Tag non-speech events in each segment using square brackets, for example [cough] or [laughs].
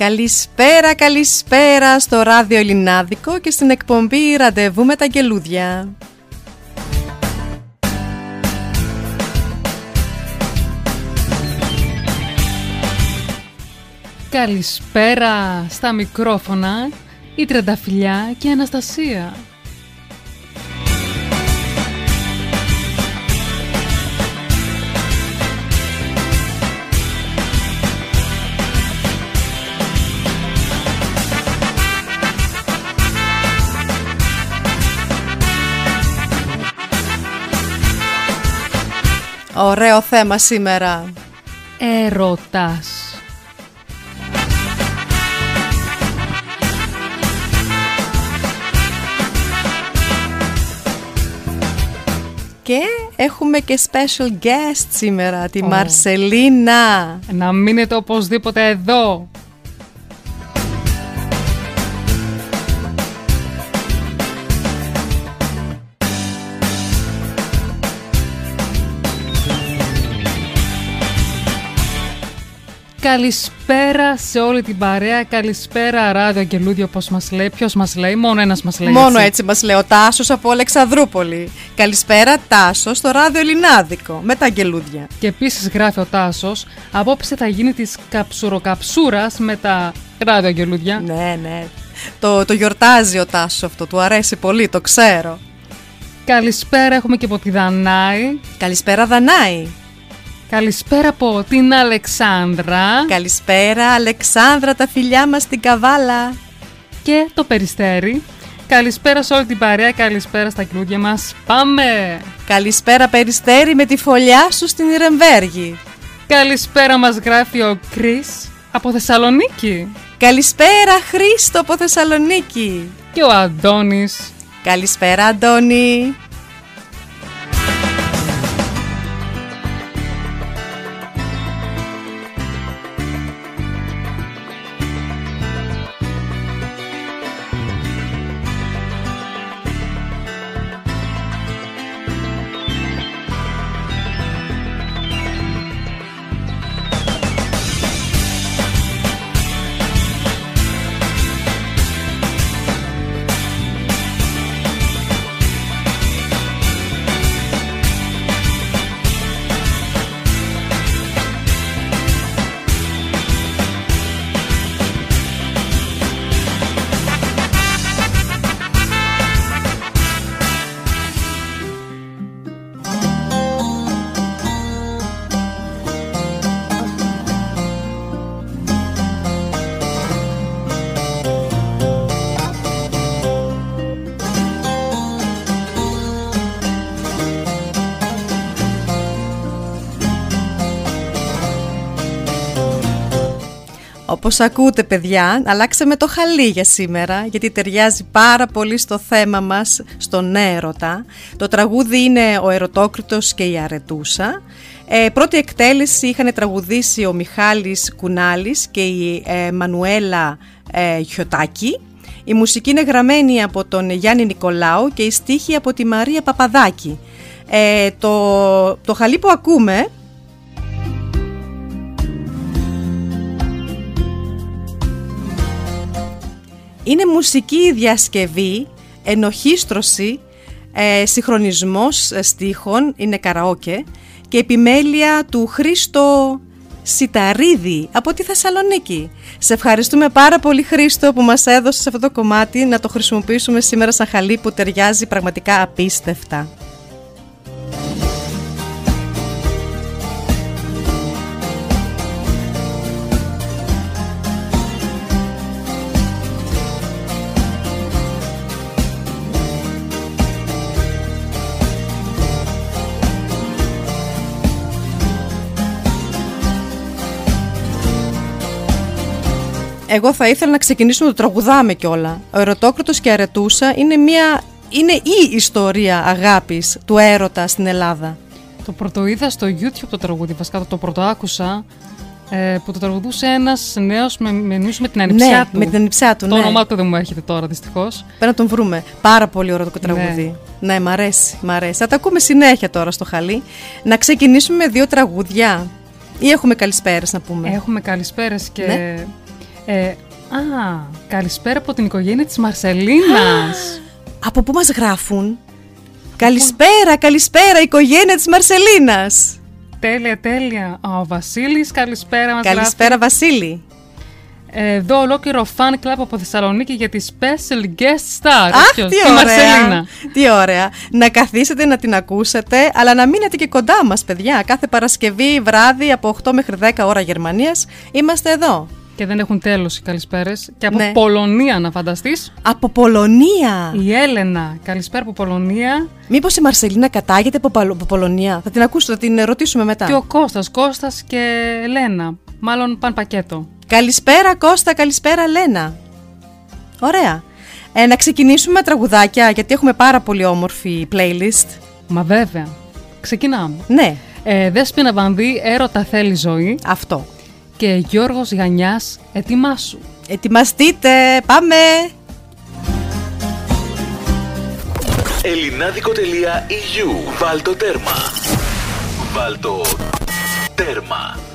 Καλησπέρα, καλησπέρα στο ράδιο Ελληνάδικο και στην εκπομπή Ραντεβού με τα Γελούδια. Καλησπέρα στα μικρόφωνα, η Τρενταφυλιά και η Αναστασία. Ωραίο θέμα σήμερα. Ερωτάς. Και έχουμε και special guest σήμερα, τη Μαρσελίνα. Να μείνετε οπωσδήποτε εδώ. Καλησπέρα σε όλη την παρέα. Καλησπέρα, Ράδιο Αγγελούδιο, όπω μας λέει. Ποιος μας λέει, μόνο ένας μας λέει. Μόνο έτσι. έτσι μας λέει ο Τάσος από Αλεξανδρούπολη. Καλησπέρα, Τάσος, στο ράδιο Ελληνάδικο, με τα αγγελούδια. Και επίσης γράφει ο Τάσος, απόψε θα γίνει της καψουροκαψούρας με τα Ράδιο Αγγελούδια. Ναι, ναι. Το, το γιορτάζει ο Τάσος αυτό, του αρέσει πολύ, το ξέρω. Καλησπέρα, έχουμε και από τη Δανάη. Καλησπέρα, Δανάη. Καλησπέρα από την Αλεξάνδρα. Καλησπέρα, Αλεξάνδρα, τα φιλιά μας στην Καβάλα. Και το Περιστέρι. Καλησπέρα σε όλη την παρέα, καλησπέρα στα κλούδια μας. Πάμε! Καλησπέρα, Περιστέρη, με τη φωλιά σου στην Ιρεμβέργη. Καλησπέρα μας γράφει ο Κρίς από Θεσσαλονίκη. Καλησπέρα, Χρήστο από Θεσσαλονίκη. Και ο Αντώνης. Καλησπέρα, Αντώνη. Όπως ακούτε παιδιά, αλλάξαμε το χαλί για σήμερα γιατί ταιριάζει πάρα πολύ στο θέμα μας, στον έρωτα. Το τραγούδι είναι ο Ερωτόκριτος και η Αρετούσα. Ε, πρώτη εκτέλεση είχαν τραγουδήσει ο Μιχάλης Κουνάλης και η ε, Μανουέλα ε, Χιωτάκη. Η μουσική είναι γραμμένη από τον Γιάννη Νικολάου και η στίχη από τη Μαρία Παπαδάκη. Ε, το, το χαλί που ακούμε είναι μουσική διασκευή, ενοχίστρωση, ε, συγχρονισμός ε, στίχων, είναι καραόκε και επιμέλεια του Χρήστο Σιταρίδη από τη Θεσσαλονίκη. Σε ευχαριστούμε πάρα πολύ Χρήστο που μας έδωσες αυτό το κομμάτι να το χρησιμοποιήσουμε σήμερα σαν χαλί που ταιριάζει πραγματικά απίστευτα. Εγώ θα ήθελα να ξεκινήσουμε το τραγουδάμε κιόλα. Ο Ερωτόκριτος και Αρετούσα είναι, μια, είναι η ιστορία αγάπης του έρωτα στην Ελλάδα. Το πρωτοείδα στο YouTube το τραγούδι, βασικά το πρωτοάκουσα, ε, που το τραγουδούσε ένας νέος με, με, με την ανιψιά ναι, του. με την ανιψιά του, Το ναι. όνομά του δεν μου έρχεται τώρα, δυστυχώς. Πρέπει να τον βρούμε. Πάρα πολύ ωραίο το τραγούδι. Ναι. μ' αρέσει, μ' αρέσει. Θα τα ακούμε συνέχεια τώρα στο χαλί. Να ξεκινήσουμε με δύο τραγούδια. Ή έχουμε καλησπέρες να πούμε. Έχουμε καλησπέρες και. Ναι. Ε, α, καλησπέρα από την οικογένεια της Μαρσελίνας. [gasps] Από πού μας γράφουν; Καλησπέρα, καλησπέρα, οικογένεια της Μαρσελίνας. τέλεια, τέλεια. Ο Βασίλης, καλησπέρα μας Καλησπέρα, Βασίλη. γράφει. Ε, Εδώ ολόκληρο fan club από Θεσσαλονίκη για τη special guest star. Αχ, Ποιος; τι τη ωραία. Μαρσελίνα. Τι ωραία. Να καθίσετε να την ακούσετε, αλλά να μείνετε και κοντά μας, παιδιά. Κάθε Παρασκευή βράδυ από 8 μέχρι 10 ώρα Γερμανίας είμαστε εδώ. Και δεν έχουν τέλος οι καλησπέρες. Και από Ναι. Πολωνία να φανταστείς. Από Πολωνία. Η Έλενα, καλησπέρα από Πολωνία. Μήπως η Μαρσελίνα κατάγεται από, Παλο- από Πολωνία; Θα την ακούσω, θα την ρωτήσουμε μετά. Και ο Κώστας, Κώστας και Λένα. Μάλλον παν πακέτο. Καλησπέρα Κώστα, καλησπέρα Λένα. Ωραία. Ε, να ξεκινήσουμε με τραγουδάκια, γιατί έχουμε πάρα πολύ όμορφη playlist. Μα βέβαια. Ξεκινάμε. Ναι, Ε, Δέσποινα Βανδύ, έρωτα θέλει ζωή. αυτό. Και Γιώργος Γανιάς, ετοιμάσου. Ετοιμαστείτε, πάμε! Ελληνάδικο.eu Βάλτο τέρμα. Βάλτο τέρμα.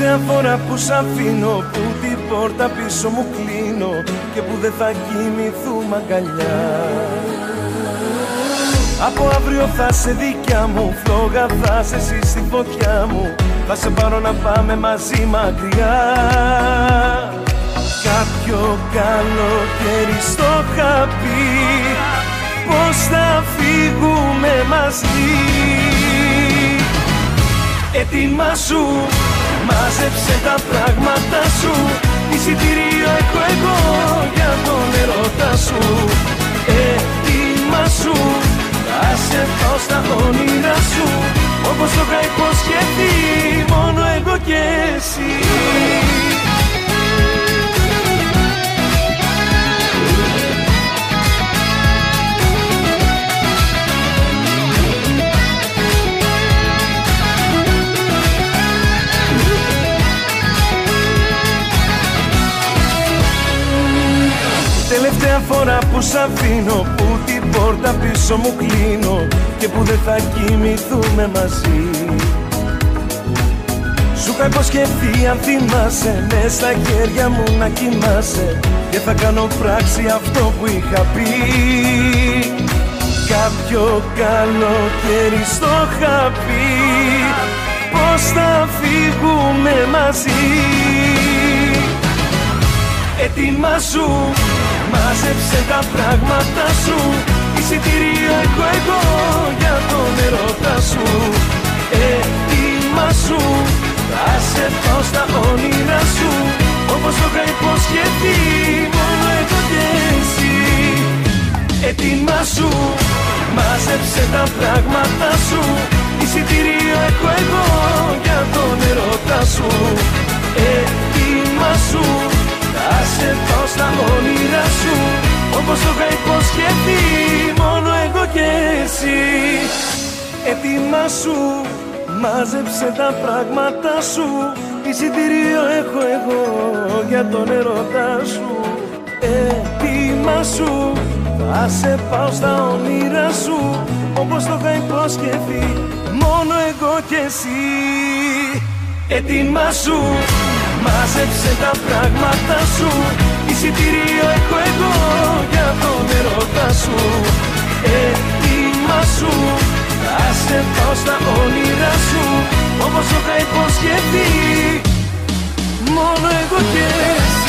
Τελευταία φορά που σ' αφήνω Που την πόρτα πίσω μου κλείνω Και που δεν θα κοιμηθούμε αγκαλιά. Από αύριο θα σε δικιά μου Φλόγα θα σε εσύ στη φωτιά μου. Θα σε πάρω να πάμε μαζί μακριά. Κάποιο καλοκαίρι στο χαπί Πώς θα φύγουμε μαζί; Έτοιμα σου, μάζεψε τα πράγματα σου. Εισιτήριο έχω εγώ για τον ερώτα σου. Έτοιμα σου, θα σε πάω στα όνειρα σου. Όπως το είχα υποσχεθεί μόνο εγώ και εσύ Τελευταία φορά που σ' αφήνω Που την πόρτα πίσω μου κλείνω Και που δεν θα κοιμηθούμε μαζί. Σου είχα υποσχεθεί αν θυμάσαι Μες στα χέρια μου να κοιμάσαι Και θα κάνω πράξη αυτό που είχα πει. Κάποιο καλοκαίρι στο χαπί Πώς θα φύγουμε μαζί. Έτοιμα σου Μάζεψε τα πράγματα σου. Εισιτήριο έχω εγώ για τον ερώτα σου. Έτοιμα σου. Θα σε πάω στα όνειρα σου. Όπως το είχα υποσχεθεί Μόνο εγώ και εσύ. Έτοιμα σου. Μάζεψε τα πράγματα σου. Εισιτήριο έχω εγώ για τον ερώτα σου. Έτοιμα σου θα σε πάω στα όνειρα σου Όπως το είχα υποσχεθεί Μόνο εγώ και εσύ. Έτοιμα σου Μάζεψε τα πράγματα σου Εισιτήριο έχω εγώ Για τον ερώτα σου. Έτοιμα σου Θα σε πάω στα όνειρα σου Όπως το είχα υποσχεθεί Μόνο εγώ και εσύ. Έτοιμα σου Μάζεψε τα πράγματα σου. Εισιτήριο έχω εγώ για τον ερώτα σου. Έτοιμα σου. Θα σε πάω στα όνειρα σου. Όπως το είχα υποσχεθεί. Μόνο εγώ και εσύ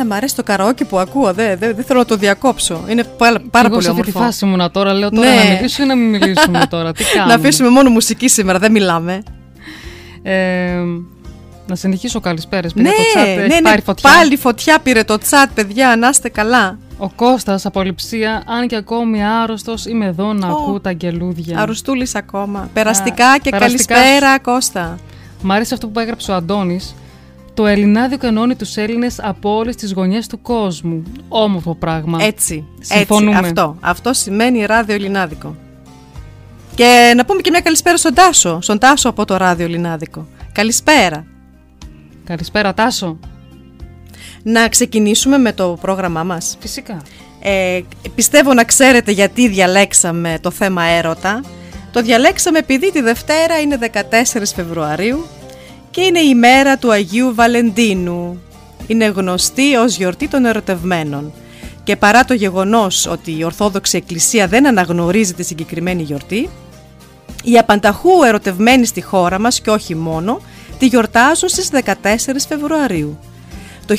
Εμένα μου αρέσει το καραόκι που ακούω, δεν δε, δε θέλω να το διακόψω. Είναι πάρα, πάρα Εγώ πολύ σε αυτή τη όμορφο. φάση ήμουνα τώρα. Λέω τώρα Ναι. να μιλήσω ή να μην μιλήσουμε [laughs] τώρα. Τι κάνουμε; Να αφήσουμε μόνο μουσική σήμερα, δεν μιλάμε. Ε, να συνεχίσω καλησπέρες. Ναι, το chat έχει ναι, ναι, πάρει φωτιά. πάλι φωτιά πήρε το τσάτ, παιδιά, να είστε καλά. Ο Κώστας από λειψία, αν και ακόμη άρρωστος, είμαι εδώ να Ω, ακούω τα αγγελούδια. Αρουστούλης ακόμα. Περαστικά και περαστικά καλησπέρα, Κώστα. Μ' αρέσει αυτό που έγραψε ο Αντώνης. Το Ελληνάδιο κανόνι τους Έλληνες από όλες τις γωνιές του κόσμου. Όμορφο πράγμα. Έτσι, Συμφωνούμε. έτσι, αυτό. Αυτό σημαίνει ράδιο Ελληνάδικο. Και να πούμε και μια καλησπέρα στον Τάσο, στον Τάσο από το ράδιο Ελληνάδικο. Καλησπέρα. Καλησπέρα Τάσο. Να ξεκινήσουμε με το πρόγραμμά μας. Φυσικά. Ε, πιστεύω να ξέρετε γιατί διαλέξαμε το θέμα έρωτα. Το διαλέξαμε επειδή τη Δευτέρα είναι 14 Φεβρουαρίου και είναι η μέρα του Αγίου Βαλεντίνου. Είναι γνωστή ως γιορτή των ερωτευμένων. Και παρά το γεγονός ότι η Ορθόδοξη Εκκλησία δεν αναγνωρίζει τη συγκεκριμένη γιορτή, οι απανταχού ερωτευμένοι στη χώρα μας και όχι μόνο, τη γιορτάζουν στις 14 Φεβρουαρίου. Το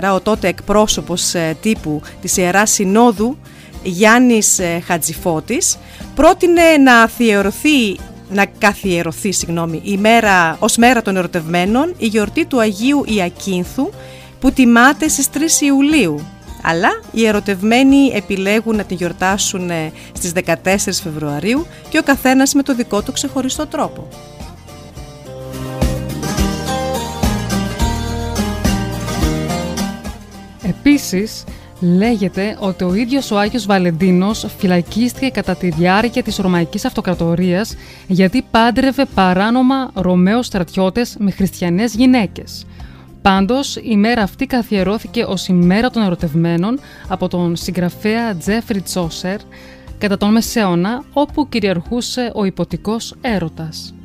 1994 ο τότε εκπρόσωπος ε, τύπου της Ιεράς Συνόδου Γιάννης ε, Χατζηφώτης πρότεινε να αφιερωθεί να καθιερωθεί συγγνώμη, η μέρα, ως μέρα των ερωτευμένων η γιορτή του Αγίου Ιακίνθου που τιμάται στις 3 Ιουλίου. Αλλά οι ερωτευμένοι επιλέγουν να τη γιορτάσουν ε, στις 14 Φεβρουαρίου και ο καθένας με το δικό του ξεχωριστό τρόπο. Επίσης, Λέγεται ότι ο ίδιος ο Άγιος Βαλεντίνος φυλακίστηκε κατά τη διάρκεια της Ρωμαϊκής Αυτοκρατορίας γιατί πάντρευε παράνομα Ρωμαίους στρατιώτες με χριστιανές γυναίκες. Πάντως, η μέρα αυτή καθιερώθηκε ως η μέρα των ερωτευμένων από τον συγγραφέα Τζέφρι Τσόσερ κατά τον Μεσαίωνα, όπου κυριαρχούσε ο υποτικός έρωτας.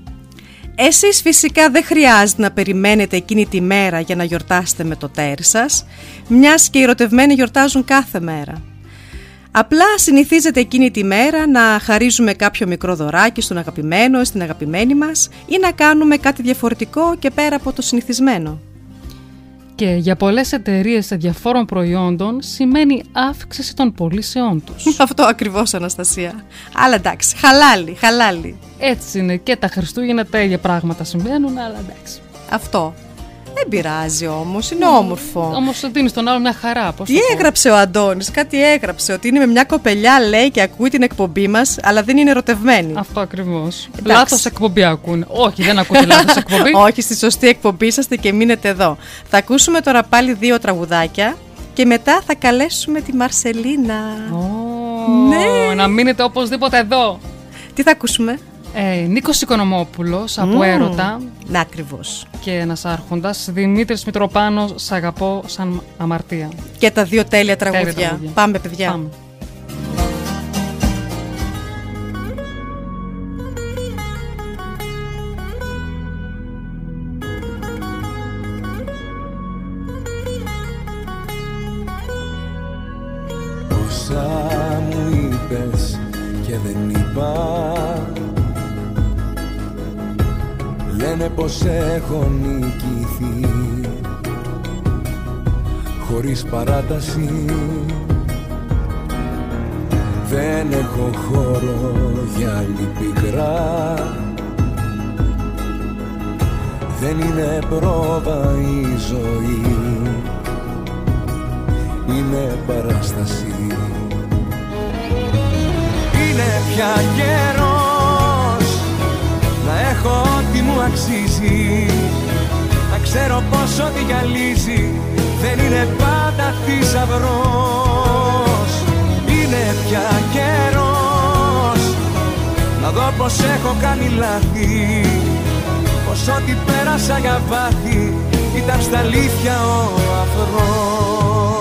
Εσείς φυσικά δεν χρειάζεται να περιμένετε εκείνη τη μέρα για να γιορτάσετε με το τέρι σας, μιας και οι ερωτευμένοι γιορτάζουν κάθε μέρα. Απλά συνηθίζετε εκείνη τη μέρα να χαρίζουμε κάποιο μικρό δωράκι στον αγαπημένο, στην αγαπημένη μας ή να κάνουμε κάτι διαφορετικό και πέρα από το συνηθισμένο. Και για πολλές εταιρείες διαφόρων προϊόντων σημαίνει αύξηση των πωλήσεών τους. [laughs] Αυτό ακριβώς Αναστασία. Αλλά εντάξει, χαλάλι, χαλάλι. Έτσι είναι και τα Χριστούγεννα τα ίδια πράγματα συμβαίνουν, αλλά εντάξει. Αυτό. Δεν πειράζει όμως, είναι όμορφο. Όμως δίνεις τον άλλο μια χαρά. Πώς Τι το πω. έγραψε ο Αντώνης, κάτι έγραψε. Ότι είναι με μια κοπελιά, λέει, και ακούει την εκπομπή μας, αλλά δεν είναι ερωτευμένη. Αυτό ακριβώς. Εντάξει. Λάθος εκπομπή ακούνε. Όχι, δεν ακούτε λάθος εκπομπή. [laughs] Όχι, στη σωστή εκπομπή είσαστε και μείνετε εδώ. Θα ακούσουμε τώρα πάλι δύο τραγουδάκια και μετά θα καλέσουμε τη Μαρσελίνα. Ω, Ναι. Να μείνετε οπωσδήποτε εδώ. Τι θα ακούσουμε; Ε, Νίκος Οικονομόπουλος από Μμμ. Έρωτα Να, ακριβώς. και ένας άρχοντας. Δημήτρης Μητροπάνος, Σ' αγαπώ σαν αμαρτία. Και τα δύο τέλεια τραγούδια. τραγούδια. Πάμε, παιδιά. Πάμε. Πως έχω νικηθεί. Χωρίς παράταση Δεν έχω χώρο για άλλη πικρά Δεν είναι πρόβα η ζωή είναι παράσταση. Είναι πια καιρός να έχω ό,τι μου αξίζει. Να ξέρω πως ό,τι γυαλίζει δεν είναι πάντα θησαυρός. Είναι πια καιρός. Να δω πως έχω κάνει λάθη. Πως ό,τι πέρασα για βάθη ήταν στα αλήθεια ο αφρός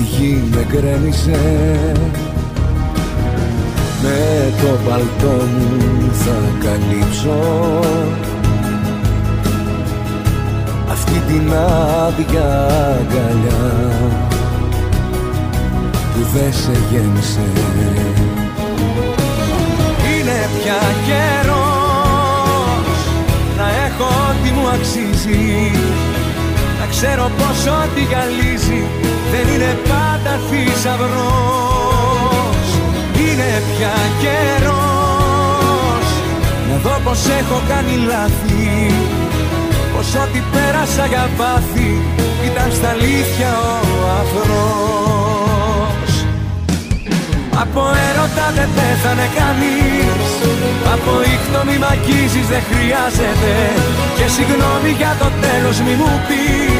Στη γη με γκρέμισε. Με το παλτό μου θα καλύψω. Αυτή την άδεια αγκαλιά που δεν σε γέμισε. Είναι πια καιρός να έχω ό,τι μου αξίζει. Να ξέρω πως ό,τι γυαλίζει δεν είναι πάντα θησαυρός Είναι πια καιρός. Να δω πως έχω κάνει λάθη Πως ό,τι πέρασα για πάθη ήταν στα αλήθεια ο αφρός Από έρωτα δεν πέθανε κανείς Από ήχτο μη μ' αγγίζεις δεν χρειάζεται. Και συγγνώμη για το τέλος μη μου πεις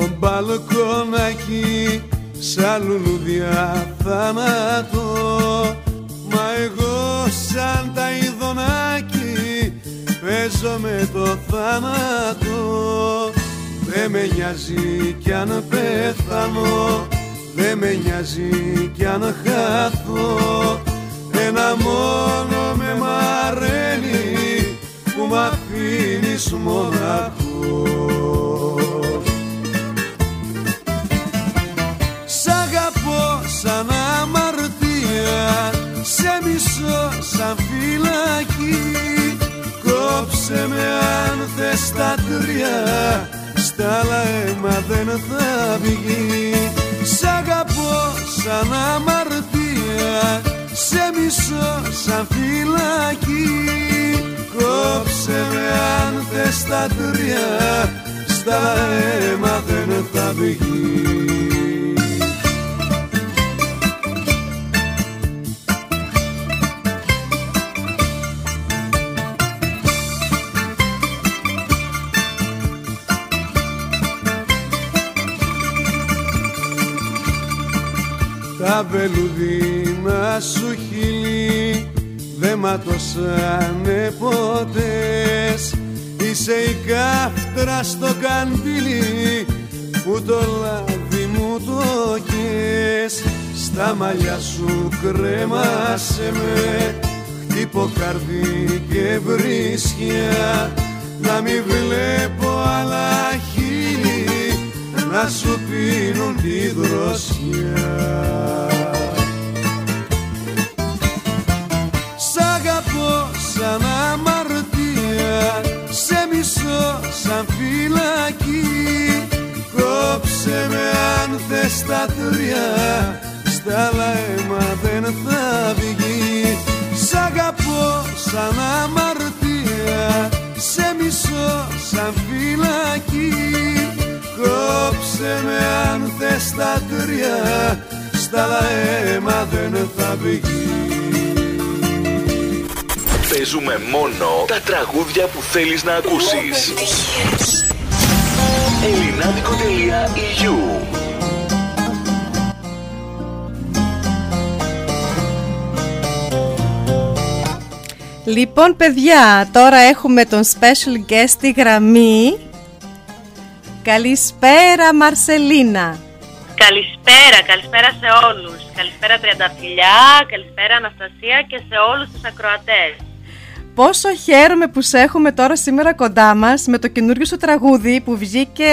Κάθεσαι στο μπαλκόνακι σαν λουλουδιά θάνατο Μα εγώ σαν τα ειδονάκι παίζω με το θάνατο. Δεν με νοιάζει κι αν πέθανω Δεν με νοιάζει κι αν χάθω Ένα μόνο με μαραίνει που μ' αφήνεις μοναχός σαν αμαρτία σε μισό σαν φυλακή. Κόψε με αν θες τα τρία στα άλλα αίμα δεν θα βγει. Σ' αγαπώ σαν αμαρτία σε μισό σαν φυλακή. Κόψε με αν θες τα τρία στα αίμα δεν θα βγει τα βελουδίνα σου χείλη δε ματώσανε ποτές. Είσαι η κάφτρα στο καντήλι που το λάδι μου το κες Στα μαλλιά σου κρέμασε με χτύπω καρδί και βρίσκια. Να μην βλέπω άλλα να σου πίνουν τη δροσιά. Σ' αγαπώ σαν αμαρτία σε μισώ σαν φυλακή. Κόψε με αν θες τα τρία στα λαίμα δεν θα βγει. Σ' αγαπώ σαν αμαρτία σε μισώ σαν φυλακή Κόψε με αν θες τα τρία Στα αίμα δεν θα βγει. Παίζουμε μόνο τα τραγούδια που θέλεις να ακούσεις. Ελληνάδικο.eu Λοιπόν παιδιά, τώρα έχουμε τον special guest στη γραμμή Καλησπέρα Μαρσελίνα. Καλησπέρα, καλησπέρα σε όλους. Καλησπέρα Τριανταφυλιά, καλησπέρα Αναστασία και σε όλους τους ακροατές. Πόσο χαίρομαι που σε έχουμε τώρα σήμερα κοντά μας με το καινούριο σου τραγούδι που βγήκε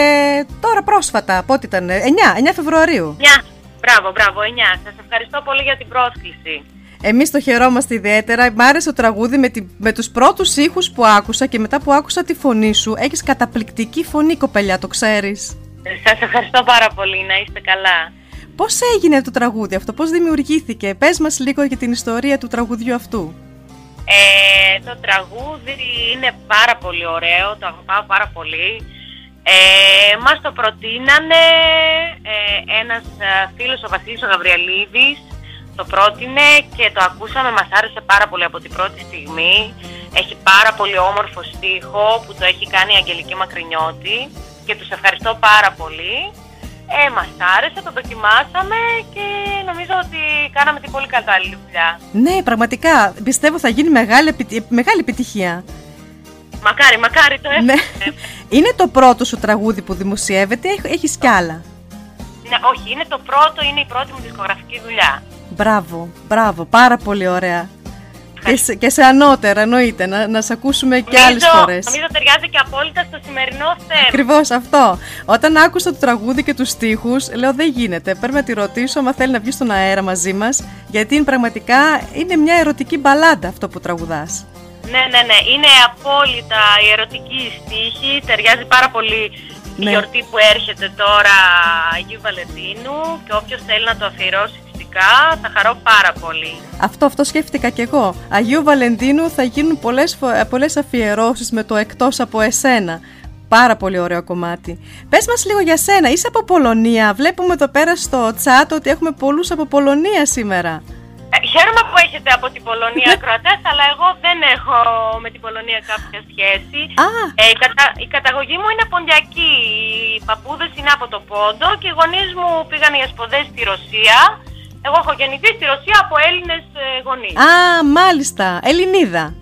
τώρα πρόσφατα. Πότε ήταν, 9, 9 Φεβρουαρίου. 9, μπράβο, μπράβο, 9. Σας ευχαριστώ πολύ για την πρόσκληση. Εμείς το χαιρόμαστε ιδιαίτερα. Μ' άρεσε το τραγούδι με, τη, με τους πρώτους ήχους που άκουσα και μετά που άκουσα τη φωνή σου. Έχεις καταπληκτική φωνή κοπελιά, το ξέρεις. Σας ευχαριστώ πάρα πολύ, να είστε καλά. Πώς έγινε το τραγούδι αυτό, πώς δημιουργήθηκε; Πες μας λίγο για την ιστορία του τραγουδιού αυτού. Ε, το τραγούδι είναι πάρα πολύ ωραίο, το αγαπάω πάρα πολύ. Ε, μας το προτείνανε ε, ένας ε, φίλος ο Βασίλης ο Γαβριαλίδης το πρότεινε και το ακούσαμε, μας άρεσε πάρα πολύ από την πρώτη στιγμή. Έχει πάρα πολύ όμορφο στίχο που το έχει κάνει η Αγγελική Μακρινιώτη και τους ευχαριστώ πάρα πολύ. Ε, μας άρεσε, το δοκιμάσαμε και νομίζω ότι κάναμε την πολύ κατάλληλη δουλειά. Ναι, πραγματικά. Πιστεύω θα γίνει μεγάλη, μεγάλη επιτυχία. Μακάρι, μακάρι το ναι. Είναι το πρώτο σου τραγούδι που δημοσιεύεται, έχεις κι άλλα. Ναι, όχι, είναι το πρώτο, είναι η πρώτη μου δισκογραφική δουλειά. Μπράβο, μπράβο, πάρα πολύ ωραία. Και σε, και σε ανώτερα, εννοείται, να, να σε ακούσουμε και άλλες φορές. Νομίζω ταιριάζει και απόλυτα στο σημερινό θέμα. Ακριβώς αυτό. Όταν άκουσα το τραγούδι και τους στίχους, λέω δεν γίνεται. Πρέπει να τη ρωτήσω αν θέλει να βγει στον αέρα μαζί μας, γιατί είναι πραγματικά είναι μια ερωτική μπαλάντα αυτό που τραγουδάς. Ναι, ναι, ναι. Είναι απόλυτα η ερωτική στίχη. Ταιριάζει πάρα πολύ η Ναι. γιορτή που έρχεται τώρα Αγίου Βαλεντίνου και όποιος θέλει να το αφιερώσει φυσικά θα χαρώ πάρα πολύ. Αυτό, αυτό σκέφτηκα κι εγώ. Αγίου Βαλεντίνου θα γίνουν πολλές, φο- πολλές αφιερώσεις με το εκτός από εσένα. Πάρα πολύ ωραίο κομμάτι. Πες μας λίγο για σένα. Είσαι από Πολωνία. Βλέπουμε εδώ πέρα στο chat ότι έχουμε πολλούς από Πολωνία σήμερα. Ε, χαίρομαι που έχετε από την Πολωνία ακροατές, αλλά εγώ δεν έχω με την Πολωνία κάποια σχέση. Α. Ε, η, κατα- η καταγωγή μου είναι ποντιακή. Οι παππούδες είναι από το Πόντο και οι γονείς μου πήγαν για σπουδές στη Ρωσία. Εγώ έχω γεννηθεί στη Ρωσία από Έλληνες ε, γονείς. Α, μάλιστα. Ελληνίδα.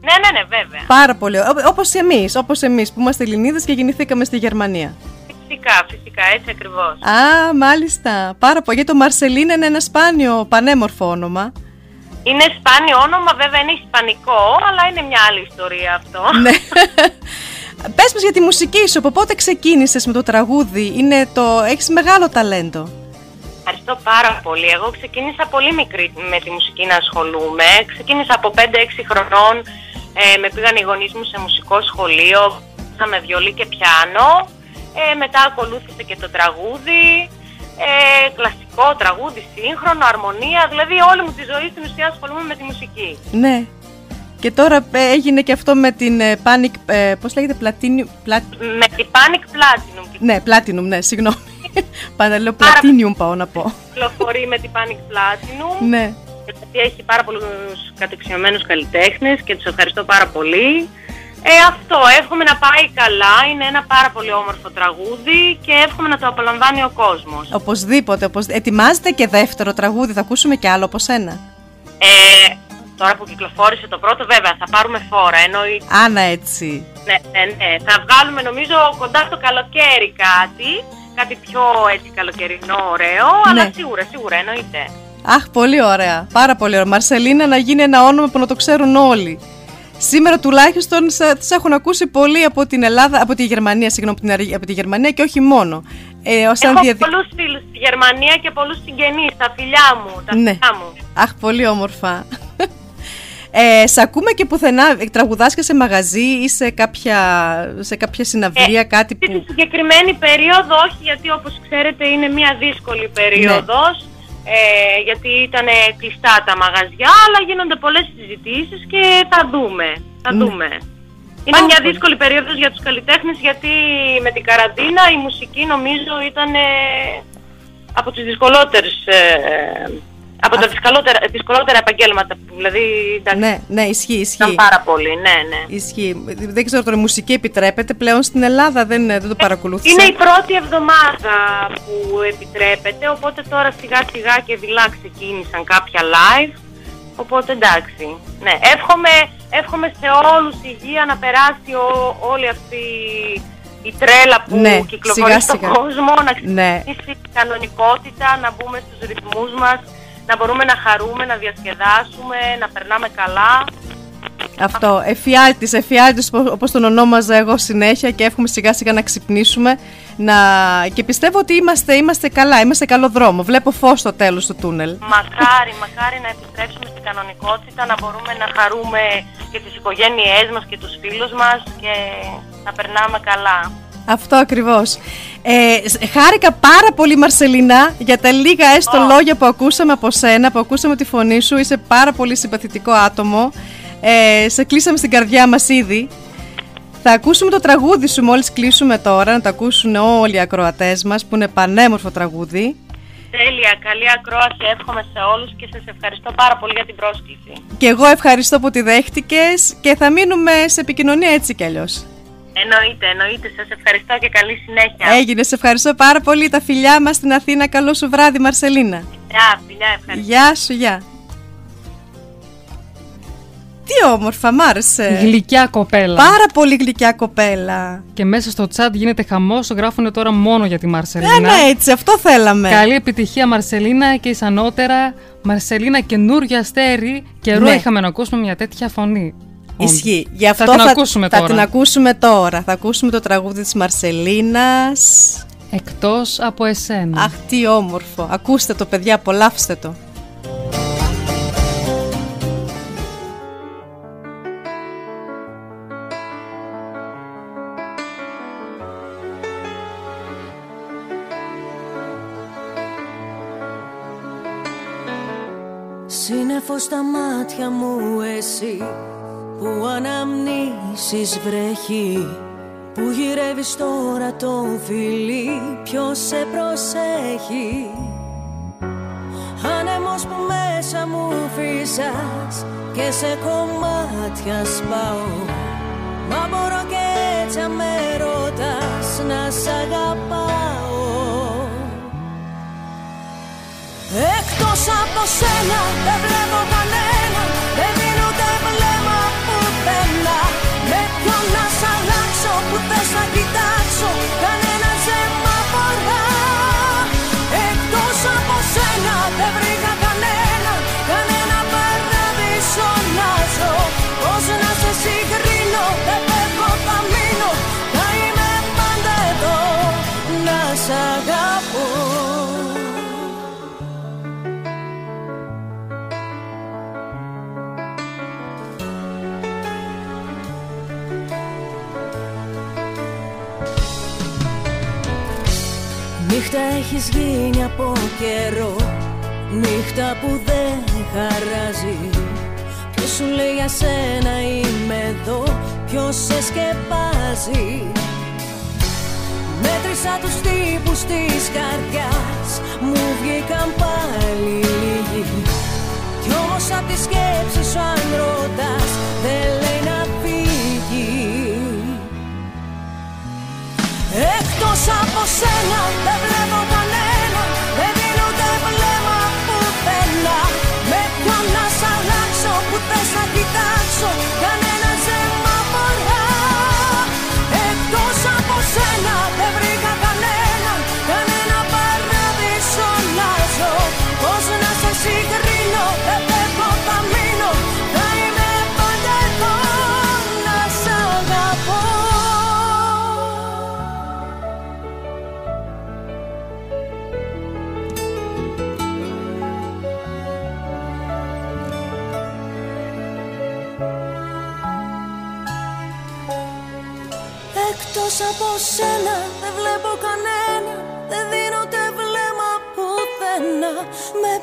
Ναι, ναι, ναι, βέβαια. Πάρα πολύ. Ω- Όπως εμείς, όπως εμείς που είμαστε Ελληνίδες και γεννηθήκαμε στη Γερμανία. Φυσικά, φυσικά, έτσι ακριβώς. Α, μάλιστα. Πάρα πολύ. Γιατί το Μαρσελίν είναι ένα σπάνιο πανέμορφο όνομα. Είναι σπάνιο όνομα, βέβαια είναι ισπανικό, αλλά είναι μια άλλη ιστορία αυτό. [laughs] ναι. Πες μας για τη μουσική σου, από πότε ξεκίνησες με το τραγούδι, είναι το... έχεις μεγάλο ταλέντο. Ευχαριστώ πάρα πολύ. Εγώ ξεκίνησα πολύ μικρή με τη μουσική να ασχολούμαι. Ξεκίνησα από 5-6 χρονών. Ε, με πήγαν οι γονείς μου σε μουσικό σχολείο. με βιολί και πιάνο. Ε, μετά ακολούθησε και το τραγούδι. Ε, κλασικό τραγούδι, σύγχρονο, αρμονία. Δηλαδή όλη μου τη ζωή στην ουσία ασχολούμαι με τη μουσική. Ναι. Και τώρα ε, έγινε και αυτό με την ε, Panic, ε, πώς λέγεται, Platinum, Plat- Με την Panic Platinum ναι, Platinum, ναι, συγγνώμη. Πάντα λέω Πάρα- Platinum πάω να πω. κυκλοφορεί με την Panic Platinum. ναι. γιατί έχει πάρα πολλούς κατεξιωμένους καλλιτέχνες και τους ευχαριστώ πάρα πολύ. Ε, αυτό, εύχομαι να πάει καλά, είναι ένα πάρα πολύ όμορφο τραγούδι και εύχομαι να το απολαμβάνει ο κόσμος. Οπωσδήποτε, οπωσ... ετοιμάζεται και δεύτερο τραγούδι, θα ακούσουμε και άλλο από σένα. Ε, τώρα που κυκλοφόρησε το πρώτο, βέβαια, θα πάρουμε φόρα, εννοεί, Άνα έτσι. ναι, ναι, ναι, θα βγάλουμε νομίζω κοντά στο καλοκαίρι κάτι, κάτι πιο έτσι καλοκαιρινό ωραίο, αλλά Ναι. σίγουρα, σίγουρα εννοείται. Αχ, πολύ ωραία. Πάρα πολύ ωραία. Μαρσελίνα να γίνει ένα όνομα που να το ξέρουν όλοι. Σήμερα τουλάχιστον σε, τις έχουν ακούσει πολύ από την Ελλάδα, από τη Γερμανία, συγγνώμη, από την, Αρ- από τη Γερμανία και όχι μόνο. Ε, ως σαν Έχω διαδι- πολλούς φίλους στη Γερμανία και πολλούς συγγενείς, τα φιλιά μου, τα Ναι. φιλιά μου. Αχ, πολύ όμορφα. Ε, σε ακούμε και πουθενά, ε, τραγουδάς και σε μαγαζί ή σε κάποια, σε κάποια συναυλία, κάτι Αυτή τη που... συγκεκριμένη περίοδο όχι, γιατί όπως ξέρετε είναι μια δύσκολη περίοδος. Ε, γιατί ήταν κλειστά τα μαγαζιά, αλλά γίνονται πολλές συζητήσεις και θα δούμε. Θα Ναι. δούμε. Είναι Πάρα μια πολύ. δύσκολη περίοδος για τους καλλιτέχνες γιατί με την καραντίνα η μουσική νομίζω ήταν ε, από τις δυσκολότερες ε, από τα δυσκολότερα, δυσκολότερα επαγγέλματα που δηλαδή εντάξει, Ναι, ναι, ισχύει, ήταν ισχύει. πάρα πολύ, ναι, ναι. Ισχύει. Δεν ξέρω τώρα, η μουσική επιτρέπεται πλέον στην Ελλάδα, δεν, δεν το παρακολούθησα. Είναι η πρώτη εβδομάδα που επιτρέπεται, οπότε τώρα σιγά σιγά και δειλά ξεκίνησαν κάποια live, οπότε εντάξει. Ναι, εύχομαι, εύχομαι σε όλους υγεία να περάσει ο- όλη αυτή η τρέλα που Ναι, κυκλοφορεί σιγά στον σιγά. κόσμο, να Ναι. ξεκινήσει η κανονικότητα, να μπούμε στους ρυθμούς μας, να μπορούμε να χαρούμε, να διασκεδάσουμε, να περνάμε καλά. Αυτό, εφιάλτης, εφιάλτης οπо- όπως τον ονόμαζα εγώ συνέχεια και εύχομαι σιγά σιγά να ξυπνήσουμε να... και πιστεύω ότι είμαστε, είμαστε καλά, είμαστε καλό δρόμο. Βλέπω φως στο τέλος του τούνελ. Μακάρι, μακάρι να επιστρέψουμε στην κανονικότητα, να μπορούμε να χαρούμε και τις οικογένειές μας και τους φίλους μας και να περνάμε καλά. Αυτό ακριβώς. Ε, σ- χάρηκα πάρα πολύ Μαρσελινά για τα λίγα έστω Ω. λόγια που ακούσαμε από σένα, που ακούσαμε τη φωνή σου. Είσαι πάρα πολύ συμπαθητικό άτομο. Ε, σε κλείσαμε στην καρδιά μας ήδη. Θα ακούσουμε το τραγούδι σου μόλις κλείσουμε τώρα, να το ακούσουν όλοι οι ακροατές μας, που είναι πανέμορφο τραγούδι. Τέλεια, καλή ακρόαση εύχομαι σε όλους και σας ευχαριστώ πάρα πολύ για την πρόσκληση. Και εγώ ευχαριστώ που τη δέχτηκες και θα μείνουμε σε επικοινωνία έτσι κι αλλιώς. Εννοείται, εννοείται. Σας ευχαριστώ και καλή συνέχεια. Έγινε, σε ευχαριστώ πάρα πολύ. Τα φιλιά μας στην Αθήνα. Καλό σου βράδυ, Μαρσελίνα. Γεια, φιλιά, ευχαριστώ. Γεια σου, γεια. τι όμορφα, μ' άρεσε. Γλυκιά κοπέλα. Πάρα πολύ γλυκιά κοπέλα. Και μέσα στο chat γίνεται χαμός. Γράφουν τώρα μόνο για τη Μαρσελίνα. Ε, ναι, έτσι, αυτό θέλαμε. Καλή επιτυχία, Μαρσελίνα, και ισανότερα. Μαρσελίνα, καινούργια αστέρι. Καιρό Ναι. είχαμε να ακούσουμε μια τέτοια φωνή. Ισχύει. Γι' Θα αυτό την ακούσουμε θα τώρα. την ακούσουμε τώρα. Θα ακούσουμε το τραγούδι της Μαρσελίνας. Εκτός από εσένα. Αχ, τι όμορφο. Ακούστε το, παιδιά, απολαύστε το. Σύννεφος στα μάτια μου εσύ που αναμνήσεις βρέχει που γυρεύεις τώρα το φιλί ποιος σε προσέχει. Άνεμος που μέσα μου φύσας και σε κομμάτια σπάω. Μα μπορώ και έτσι αν με ρωτάς να σ' αγαπάω. Εκτός από σένα δεν βλέπω κανένα κοιτάξω Νύχτα έχεις γίνει από καιρό. Νύχτα που δεν χαράζει. Ποιος σου λέει για σένα είμαι εδώ Ποιος σε σκεπάζει. Μέτρησα τους τύπους της καρδιάς. Μου βγήκαν πάλι λίγοι. Κι όμως απ' τη σκέψη σου αν ρωτάς Δεν λέει Εκτός από σένα δεν βλέπω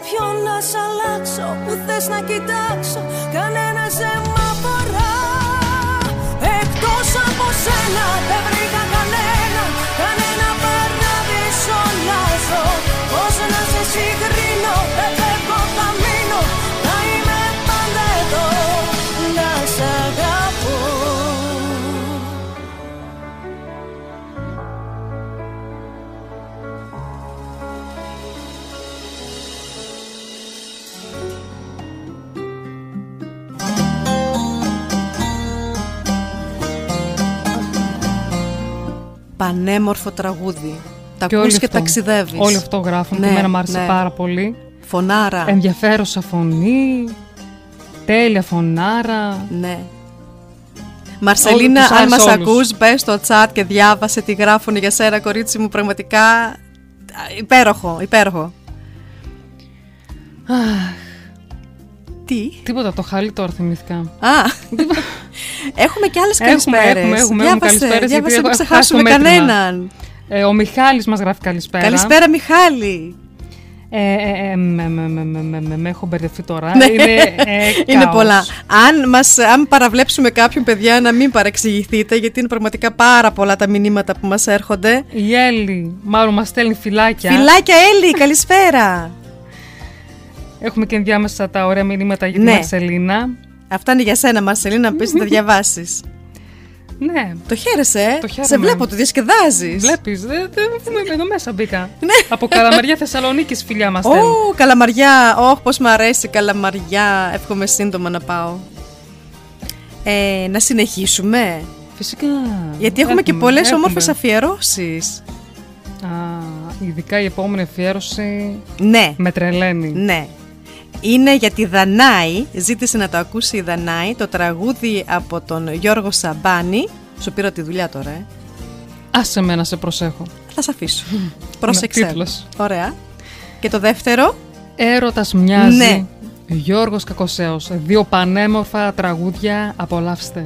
ποιον να σ' αλλάξω που θες να κοιτάξω Κανένας δεν μ' αφορά Εκτός από σένα δεν βρήκα κανένα Κανένα παράδεισο να ζω. Πώς να σε συγκρίνω Πανέμορφο τραγούδι. Τα Και ακούς όλοι και αυτό. ταξιδεύεις. Όλοι αυτό γράφουν. Ναι, και εμένα μου άρεσε ναι. πάρα πολύ. Φωνάρα. Ενδιαφέρουσα φωνή. Τέλεια φωνάρα. Ναι. Μαρσελίνα, τους αν άρεσε μας όλους. ακούς, μπες στο chat και διάβασε τι γράφουν για σένα, κορίτσι μου, πραγματικά α, υπέροχο, υπέροχο. Τι; Τίποτα, το χάλι τώρα θυμήθηκα. Α, έχουμε και άλλες Έχουμε, καλησπέρες. έχουμε, έχουμε, διάβασε, έχουμε καλησπέρες, γιατί διάβασε, έχω- μην έχω ξεχάσουμε χάσει το μέτρημα. κανέναν. Ε, ο Μιχάλης μας γράφει καλησπέρα. Καλησπέρα Μιχάλη. Ε, ε, ε, με, με, με, με, με, με, με έχω μπερδευτεί τώρα. Ναι. Είναι, ε, [laughs] Είναι κάος. πολλά. Αν, μας, αν παραβλέψουμε κάποιον, παιδιά, να μην παρεξηγηθείτε, γιατί είναι πραγματικά πάρα πολλά τα μηνύματα που μας έρχονται. Η Έλλη, μάλλον μας στέλνει φυλάκια. Φιλάκια, Έλλη, [laughs] καλησπέρα. Έχουμε και ενδιάμεσα τα ωραία μηνύματα για τη Ναι. Μαρσελίνα. Αυτά είναι για σένα, Μαρσελίνα, να πεις να τα διαβάσεις. Ναι, Το χαίρεσαι, ε; Το χαίρομαι. Σε βλέπω, το διασκεδάζεις. βλέπεις, δεν δε, δε- εδώ μέσα μπήκα. Ναι. Από Καλαμαριά Θεσσαλονίκης φιλιά μας στέλνουν. Ω, καλαμαριά. Ωχ, πώς μ' αρέσει η καλαμαριά. Εύχομαι σύντομα να πάω. Ε, να συνεχίσουμε. Φυσικά. Γιατί έχουμε, και πολλές έχουμε. όμορφες αφιερώσεις. Α, ειδικά η επόμενη αφιέρωση Ναι, με τρελαίνει. ναι. Είναι για τη Δανάη, ζήτησε να το ακούσει η Δανάη, το τραγούδι από τον Γιώργο Σαμπάνη. Σου πήρα τη δουλειά τώρα, ε. Άσε με να σε προσέχω. Θα σε αφήσω. [laughs] Πρόσεξε. τίτλος. Ωραία. Και το δεύτερο, Έρωτας μοιάζει. Ναι. Γιώργος Κακοσέος. Δύο πανέμορφα τραγούδια. Απολαύστε.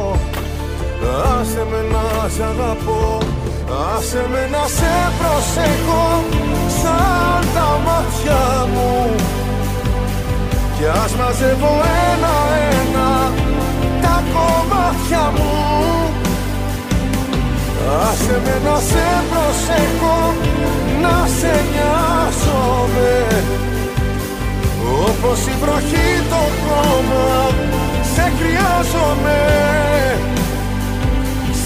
Άσε με να σ' αγαπώ Άσε με να σε προσέχω Σαν τα μάτια μου. Κι ας μαζεύω ένα-ένα Τα κομμάτια μου. Άσε με να σε προσέχω Να σε νοιάζομαι. Όπως η βροχή το χώμα Σε χρειάζομαι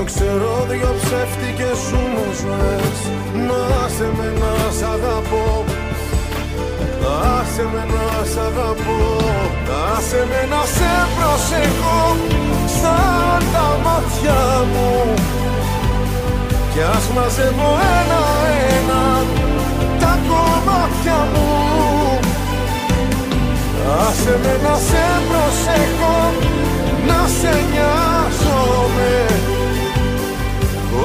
το ξέρω δυο ψεύτικες ζούμε ζωές. Να σε με να σ' αγαπώ. Άσε με να σ' αγαπώ. Άσε με να σε προσεχώ Σαν τα μάτια μου. Κι ας μαζεύω ένα-ένα Τα κομμάτια μου. Άσε με να σε προσεχώ Να σε νοιάζομαι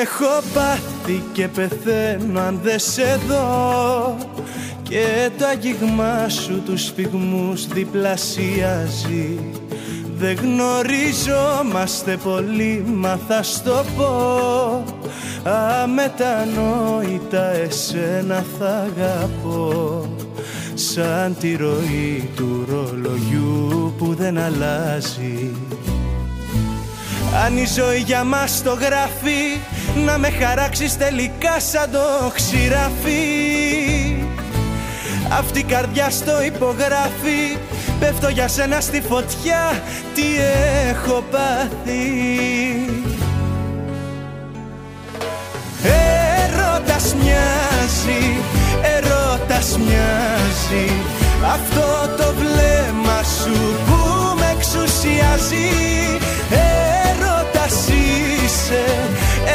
έχω πάθει και πεθαίνω αν δεν σε δω. Και το αγγίγμα σου τους φυγμούς διπλασιάζει. Δεν γνωριζόμαστε πολύ μα θα στο πω. Αμετανόητα εσένα θα αγαπώ. Σαν τη ροή του ρολογιού που δεν αλλάζει αν η ζωή για μας το γράφει Να με χαράξεις τελικά σαν το ξηραφί Αυτή η καρδιά στο υπογράφει Πέφτω για σένα στη φωτιά Τι έχω πάθει. Ερώτας μοιάζει Ερώτας μοιάζει Αυτό το βλέμμα σου που με εξουσιάζει. Ερώτας είσαι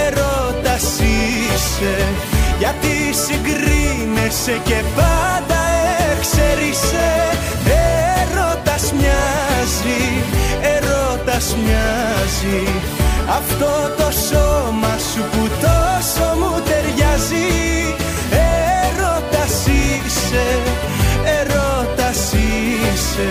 Ερώτας είσαι. Γιατί συγκρίνεσαι και πάντα έξερησε Ερώτας μοιάζει Ερώτας μοιάζει. Αυτό το σώμα σου που τόσο μου ταιριάζει. Ερώτας είσαι Ερώτας είσαι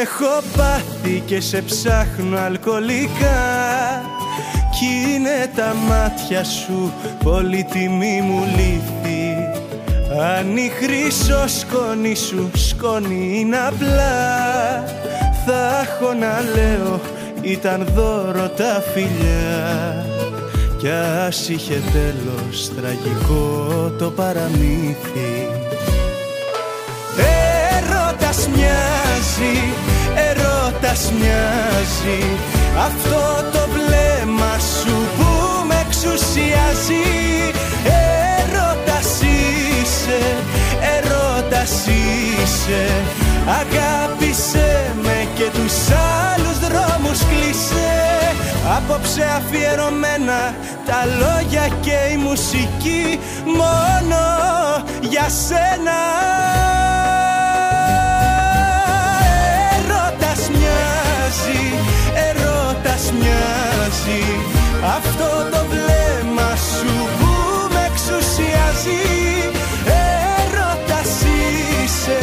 έχω πάθει και σε ψάχνω αλκοολικά. Κι είναι τα μάτια σου πολύτιμη μου λύθη. Αν η χρυσό σκόνη σου σκόνη είναι απλά Θα έχω να λέω ήταν δώρο τα φιλιά. Κι ας είχε τέλος τραγικό το παραμύθι. Ερώτας μοιάζει, ερώτας μοιάζει. Αυτό το βλέμμα σου που με εξουσιάζει. Ερώτας είσαι, ερώτας είσαι. Αγάπησέ με και τους άλλους δρόμους κλείσε. Απόψε αφιερωμένα τα λόγια και η μουσική Μόνο για σένα μοιάζει. Αυτό το βλέμμα σου που με εξουσιάζει. Ερώτας είσαι,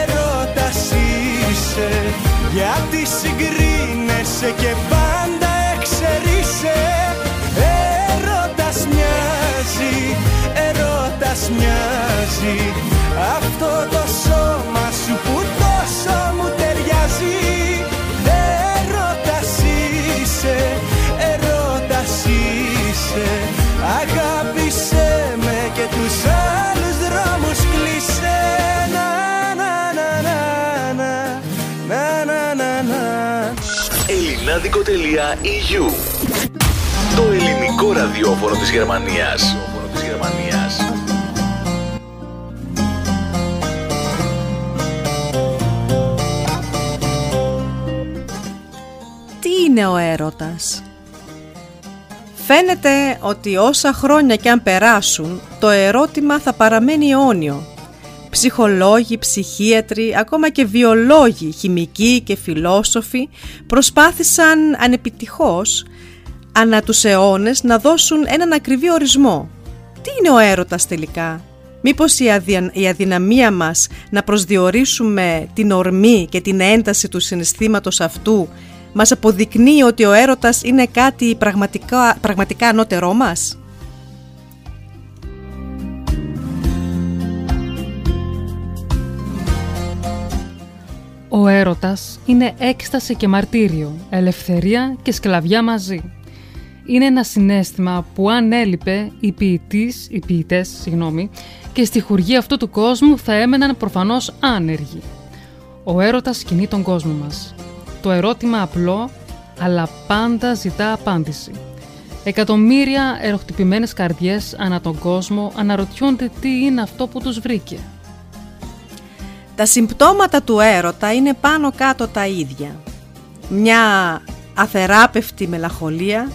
ερώτας είσαι. Γιατί συγκρίνεσαι και πάντα εξαιρείσαι. Ερώτας μοιάζει, ερώτας μοιάζει. Αυτό το σώμα σου Ελληνάδικο.eu Το ελληνικό ραδιόφωνο της Γερμανίας. Της Γερμανίας. Τι είναι ο έρωτας; Φαίνεται ότι όσα χρόνια και αν περάσουν, το ερώτημα θα παραμένει αιώνιο. Ψυχολόγοι, ψυχίατροι, ακόμα και βιολόγοι, χημικοί και φιλόσοφοι προσπάθησαν ανεπιτυχώς ανά τους αιώνες να δώσουν έναν ακριβή ορισμό. Τι είναι ο έρωτας τελικά; Μήπως η, αδια- η αδυναμία μας να προσδιορίσουμε την ορμή και την ένταση του συναισθήματος αυτού μας αποδεικνύει ότι ο έρωτας είναι κάτι πραγματικά, πραγματικά ανώτερό μας; Ο έρωτας είναι έκσταση και μαρτύριο, ελευθερία και σκλαβιά μαζί. Είναι ένα συνέστημα που αν έλειπε οι ποιητής, οι ποιητές, συγγνώμη, και στη χουργή αυτού του κόσμου θα έμεναν προφανώς άνεργοι. Ο έρωτας κινεί τον κόσμο μας. Το ερώτημα απλό, αλλά πάντα ζητά απάντηση. Εκατομμύρια εροχτυπημένες καρδιές ανά τον κόσμο αναρωτιούνται τι είναι αυτό που τους βρήκε. Τα συμπτώματα του έρωτα είναι πάνω κάτω τα ίδια. Μια αθεράπευτη μελαγχολία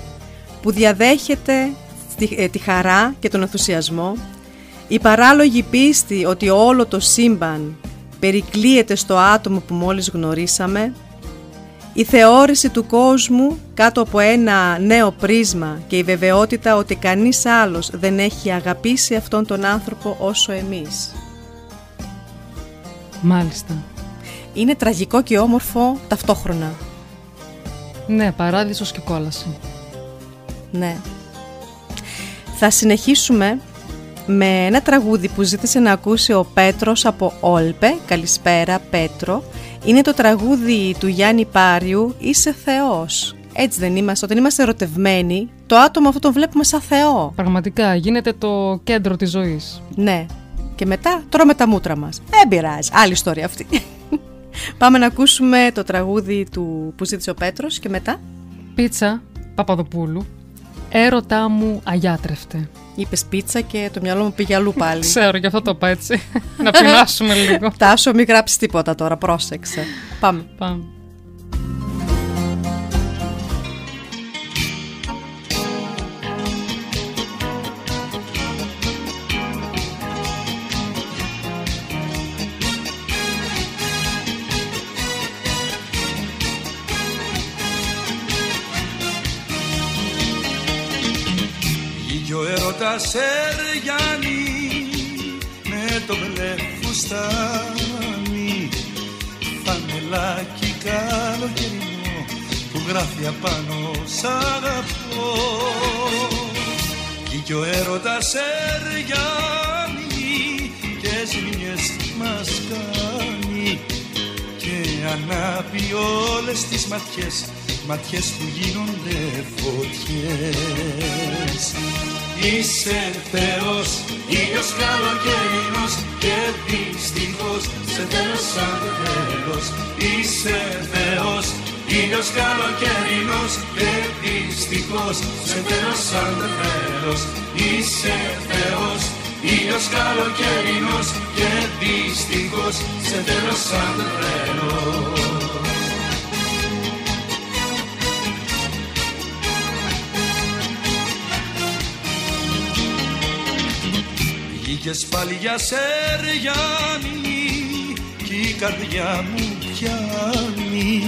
που διαδέχεται τη, ε, τη χαρά και τον ενθουσιασμό, η παράλογη πίστη ότι όλο το σύμπαν περικλείεται στο άτομο που μόλις γνωρίσαμε, η θεώρηση του κόσμου κάτω από ένα νέο πρίσμα και η βεβαιότητα ότι κανείς άλλος δεν έχει αγαπήσει αυτόν τον άνθρωπο όσο εμείς. Μάλιστα. είναι τραγικό και όμορφο ταυτόχρονα. Ναι, παράδεισος και κόλαση. Ναι. Θα συνεχίσουμε με ένα τραγούδι που ζήτησε να ακούσει ο Πέτρος από Όλπε. Καλησπέρα Πέτρο. Είναι το τραγούδι του Γιάννη Πάριου «Είσαι Θεός». Έτσι δεν είμαστε. Όταν είμαστε ερωτευμένοι, το άτομο αυτό το βλέπουμε σαν Θεό. Πραγματικά γίνεται το κέντρο της ζωής. Ναι. Και μετά τρώμε τα μούτρα μας. Δεν πειράζει. Άλλη ιστορία αυτή. [laughs] Πάμε να ακούσουμε το τραγούδι του που ζήτησε ο Πέτρος και μετά. Πίτσα Παπαδοπούλου. Έρωτά μου αγιάτρευτε. Είπες πίτσα και το μυαλό μου πήγε αλλού πάλι. [laughs] Ξέρω, γι' αυτό το είπα έτσι. [laughs] να πεινάσουμε λίγο. Τάσο, μην γράψεις τίποτα τώρα, πρόσεξε. Πάμε. Πάμε. Ο έρωτας Σεργιάννη με το μπλε φουστάνι. Φανελάκι καλοκαιρινό που γράφει απάνω σ' αγαπώ. Βγήκε ο έρωτας Σεργιάννη και ζημιές μας κάνει. Και ανάπει όλες τις ματιές ματιές που γίνονται φωτιές. Είσαι Θεός, ήλιος καλοκαιρινός και δυστυχώς σε θέλω σαν το τέλος Είσαι Θεός, ήλιος καλοκαιρινός και δυστυχώς σε θέλω σαν το τέλος Είσαι Θεός, ήλιος καλοκαιρινός και δυστυχώς σε θέλω σαν το τέλος Βγήκες πάλι για Σεργιάννη κι η καρδιά μου πιάνει.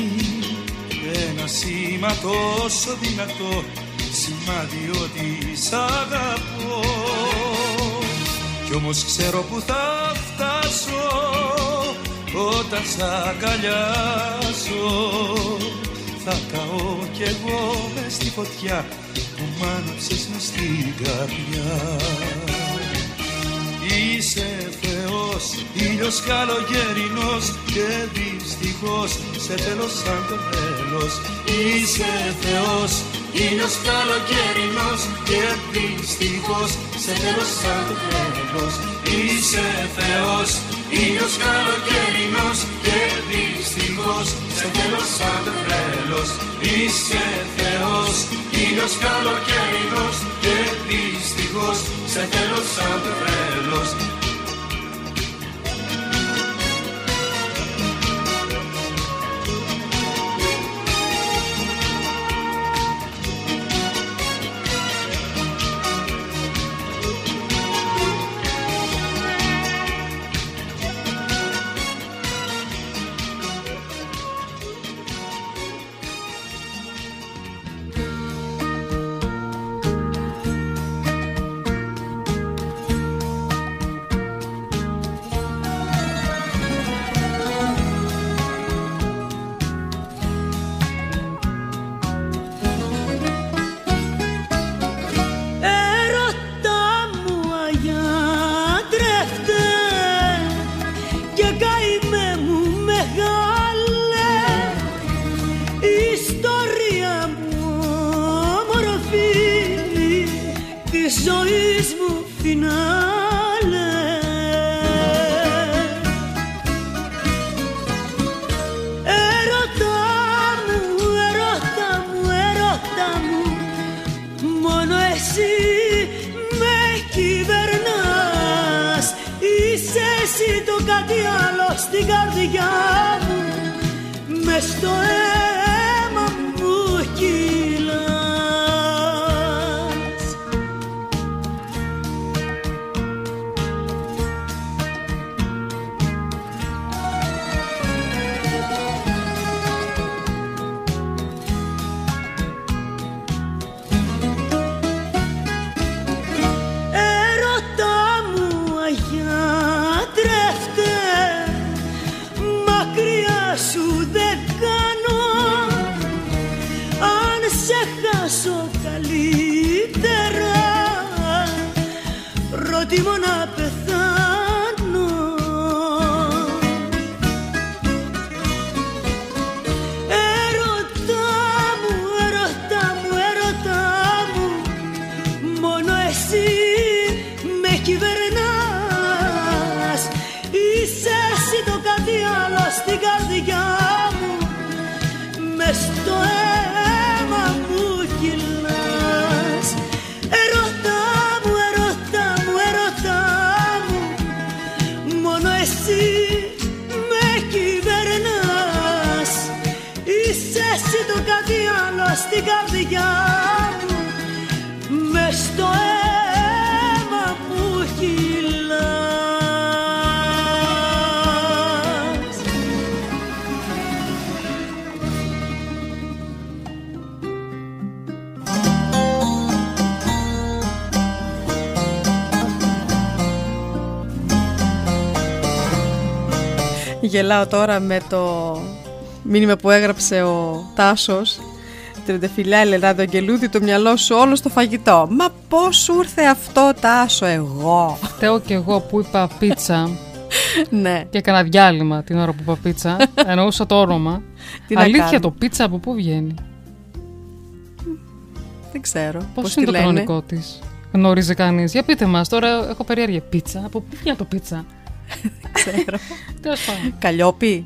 Ένα σήμα τόσο δυνατό σημάδι ότι σ' αγαπώ. Κι όμως ξέρω που θα φτάσω όταν σ' αγκαλιάσω. Θα καώ κι εγώ μες στη φωτιά που μ' άναψες μες στην καρδιά Είσαι Θεός, ήλιος καλοκαιρινός και δυστυχώς σε θέλω σαν το τέλος. Είσαι Θεός, ήλιος καλοκαιρινός και δυστυχώς σε θέλω σαν το τέλος. Είσαι Θεός, ήλιος καλοκαιρινός και δυστυχώς σε θέλω σαν το τέλος. Είσαι Θεός, ήλιος καλοκαιρινός και δυστυχώς σε θέλω σαν το Γελάω τώρα με το μήνυμα που έγραψε ο Τάσος Τριντεφυλιά Ελενάδο Αγγελούδη το μυαλό σου όλο στο φαγητό Μα πώς σου ήρθε αυτό Τάσο εγώ; Φταίω και εγώ που είπα πίτσα [laughs] Ναι και έκανα διάλειμμα την ώρα που είπα πίτσα. [laughs] Εννοούσα το όνομα. Τι να Αλήθεια κάνω; το πίτσα από πού βγαίνει; Δεν ξέρω Πώς πώς είναι τη το λένε; κανονικό της; Γνώριζε κανείς. Για πείτε μας, τώρα έχω περιέργεια. Πίτσα. Από πού βγαίνει το πίτσα; Ξέρω Τέλος πάντων. Καλλιόπη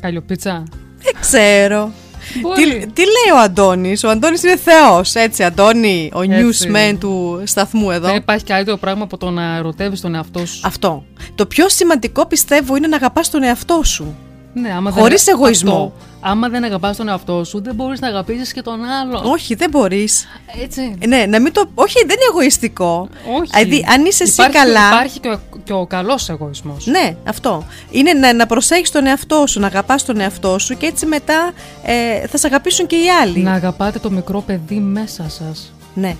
Καλλιοπίτσα. Δεν ξέρω Μπορεί. τι, τι λέει ο Αντώνης; Ο Αντώνης είναι θεός Έτσι Αντώνη Ο Έτσι. newsman του σταθμού εδώ Δεν υπάρχει καλύτερο πράγμα από το να ερωτεύεις τον εαυτό σου. Αυτό Το πιο σημαντικό πιστεύω είναι να αγαπάς τον εαυτό σου Ναι, άμα Χωρίς δεν... εγωισμό. Αυτό, άμα δεν αγαπάς τον εαυτό σου, δεν μπορείς να αγαπήσεις και τον άλλον. Όχι δεν μπορείς Έτσι. Ε, Ναι, να μην το. Όχι, δεν είναι εγωιστικό. Όχι. Δηλαδή, αν είσαι εσύ υπάρχει, καλά. Υπάρχει και ο, και ο καλός εγωισμός. Ναι, αυτό. Είναι να, να προσέχεις τον εαυτό σου, να αγαπάς τον εαυτό σου και έτσι μετά ε, θα σε αγαπήσουν και οι άλλοι. Να αγαπάτε το μικρό παιδί μέσα σας. Ναι,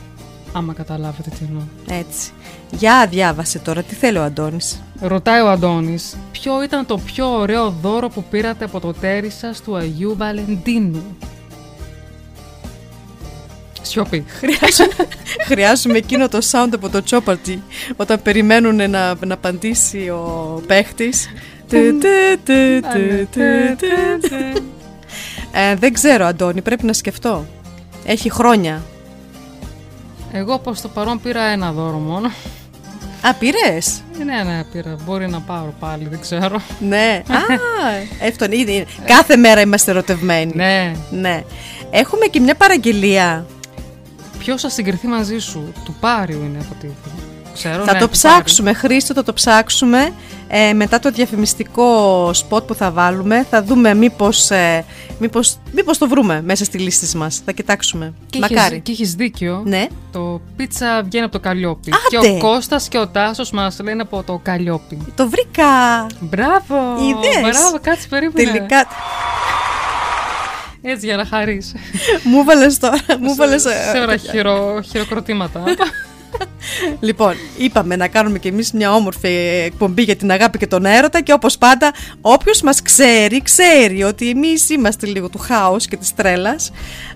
Άμα καταλάβετε τι εννοώ. έτσι. Για διάβασε τώρα, τι θέλει ο Αντώνης. Ρωτάει ο Αντώνης, ποιο ήταν το πιο ωραίο δώρο που πήρατε από το τέρι σας του Αγίου Βαλεντίνου; Σιωπή. Χρειάζομαι, χρειάζομαι εκείνο το sound από το τσόπαρτι όταν περιμένουν να, να απαντήσει ο παίχτης. Τε, τε, τε, τε, τε, τε, τε. Ε, δεν ξέρω, Αντώνη, πρέπει να σκεφτώ. Έχει χρόνια. Εγώ προς το παρόν πήρα ένα δώρο μόνο. Α, πήρες; Ναι, ναι, πήρα. Μπορεί να πάρω πάλι, δεν ξέρω. Ναι. [laughs] Α, εύτον, είναι, είναι. Κάθε μέρα είμαστε ερωτευμένοι. Ναι. Ναι. Έχουμε και μια παραγγελία. Ποιος θα συγκριθεί μαζί σου, του Πάριου είναι από ό,τι ξέρω. θα ναι, το του ψάξουμε, Χρήστο, θα το ψάξουμε. Ε, μετά το διαφημιστικό σποτ που θα βάλουμε, θα δούμε μήπως, ε, μήπως, μήπως το βρούμε μέσα στη λίστη μας. Θα κοιτάξουμε. Και Μακάρι. Έχεις, και έχεις δίκιο. Ναι. Το πίτσα βγαίνει από το Καλλιόπι. Άντε! Και ο Κώστας και ο Τάσος μας λένε από το Καλλιόπι. Το βρήκα. Μπράβο! Είδες; Μπράβο, κάτσε περίμενε. Τελικά. Έτσι για να χαρείς. μου βάλες τώρα. μου βάλες, ε, Σε ώρα χειρο, χειροκροτήματα. [laughs] Λοιπόν, είπαμε να κάνουμε κι εμείς μια όμορφη εκπομπή για την αγάπη και τον έρωτα και όπως πάντα όποιος μας ξέρει, ξέρει ότι εμείς είμαστε λίγο του χάους και της τρέλας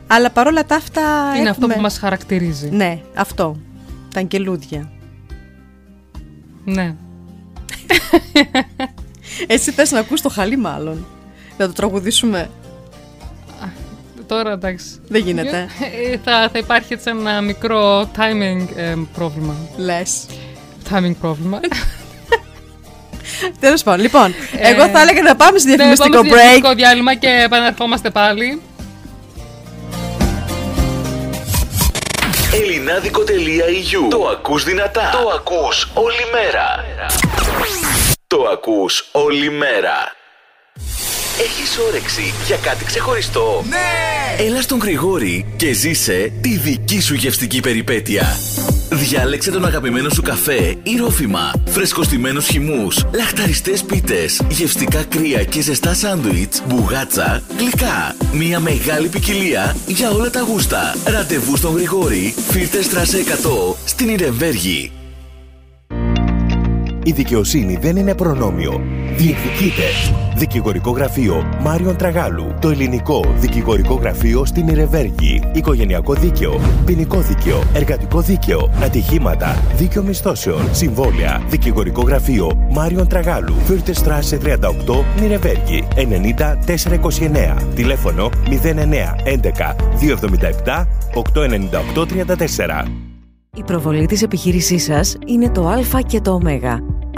αλλά παρόλα τα αυτά Είναι αυτό έχουμε- που μας χαρακτηρίζει. Ναι, αυτό. Τα αγγελούδια. Ναι. Εσύ θες να ακούς το χαλί μάλλον. Να το τραγουδήσουμε. Τώρα εντάξει. Δεν γίνεται. Ε, θα, θα υπάρχει έτσι ένα μικρό timing ε, πρόβλημα. Λες. Timing πρόβλημα. [laughs] Τέλος πάντων. Λοιπόν, Ε, εγώ θα έλεγα να πάμε στο Ναι, διαφημιστικό πάμε στο break. διαφημιστικό διάλειμμα και επαναρχόμαστε πάλι. Ελληνάδικο.eu Το ακούς δυνατά. Το ακούς όλη μέρα. Το ακούς όλη μέρα. Έχεις όρεξη για κάτι ξεχωριστό. Ναι! Έλα στον Γρηγόρη και ζήσε τη δική σου γευστική περιπέτεια. Διάλεξε τον αγαπημένο σου καφέ ή ρόφημα, φρεσκοστημένους χυμούς, λαχταριστές πίτες, γευστικά κρύα και ζεστά σάντουιτς, μπουγάτσα, γλυκά. Μια μεγάλη ποικιλία για όλα τα γούστα. Ραντεβού στον Γρηγόρη, Φίλτερ Στράσε 100, στην Ιρεμβέργη. Η δικαιοσύνη δεν είναι προνόμιο. Διεκδικείται. Δικηγορικό γραφείο Μάριον Τραγάλου. Το ελληνικό δικηγορικό γραφείο στην Ιρεβέργη. Οικογενειακό δίκαιο. Ποινικό δίκαιο. Εργατικό δίκαιο. Ατυχήματα. Δίκαιο μισθώσεων. Συμβόλαια. Δικηγορικό γραφείο Μάριον Τραγάλου. Φύρτε Στράσε 38 Νιρεβέργη. 90 429. Τηλέφωνο 09 11 277 898 34. Η προβολή της επιχείρησής σας είναι το Α και το Ω.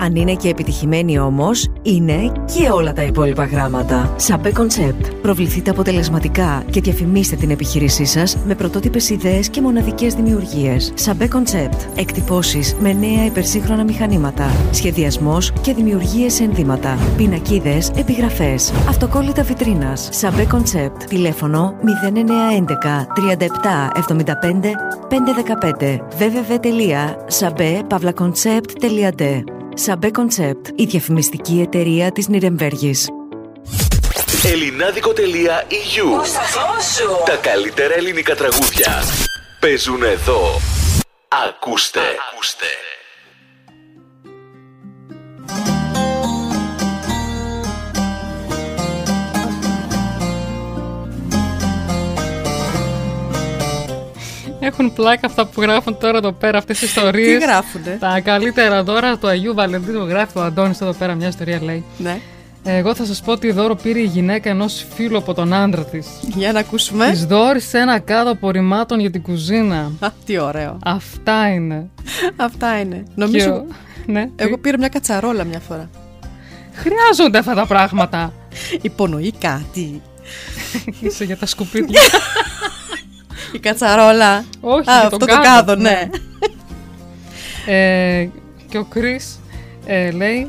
Αν είναι και επιτυχημένη όμως, είναι και όλα τα υπόλοιπα γράμματα. Σαμπέ Concept. Προβληθείτε αποτελεσματικά και διαφημίστε την επιχείρησή σας με πρωτότυπες ιδέες και μοναδικές δημιουργίες. Σαμπέ Concept. Εκτυπώσεις με νέα υπερσύγχρονα μηχανήματα. Σχεδιασμός και δημιουργίες σε ενδύματα. Πινακίδες, επιγραφές. Αυτοκόλλητα βιτρίνας. Σαμπέ Concept. Τηλέφωνο 0911 37 75 515 www.sabe-concept.de Σαμπέ Concept, η διαφημιστική εταιρεία της Νιρεμβέργης. Ελληνάδικο.eu Τα καλύτερα ελληνικά τραγούδια παίζουν εδώ. Ακούστε. Ακούστε. Έχουν πλάκα αυτά που γράφουν τώρα εδώ πέρα, αυτές τις ιστορίες. Τι γράφουνε; Τα καλύτερα δώρα του Αγίου Βαλεντίνου γράφει ο Αντώνης εδώ πέρα, μια ιστορία λέει. Ναι. Εγώ θα σας πω ότι δώρο πήρε η γυναίκα ενός φίλου από τον άντρα της. Για να ακούσουμε. Της δόρισε ένα κάδο απορριμμάτων για την κουζίνα. Α, τι ωραίο. Αυτά είναι. Αυτά είναι. Νομίζω. Και- Ναι. Εγώ πήρα μια κατσαρόλα μια φορά. Χρειάζονται αυτά τα πράγματα. Υπονοεί κάτι. Είσαι για τα σκουπίδια. [laughs] Η κατσαρόλα. Όχι, Α, για αυτό τον το κάδο, κάδο, ναι. ναι. ε, και ο Κρι ε, λέει: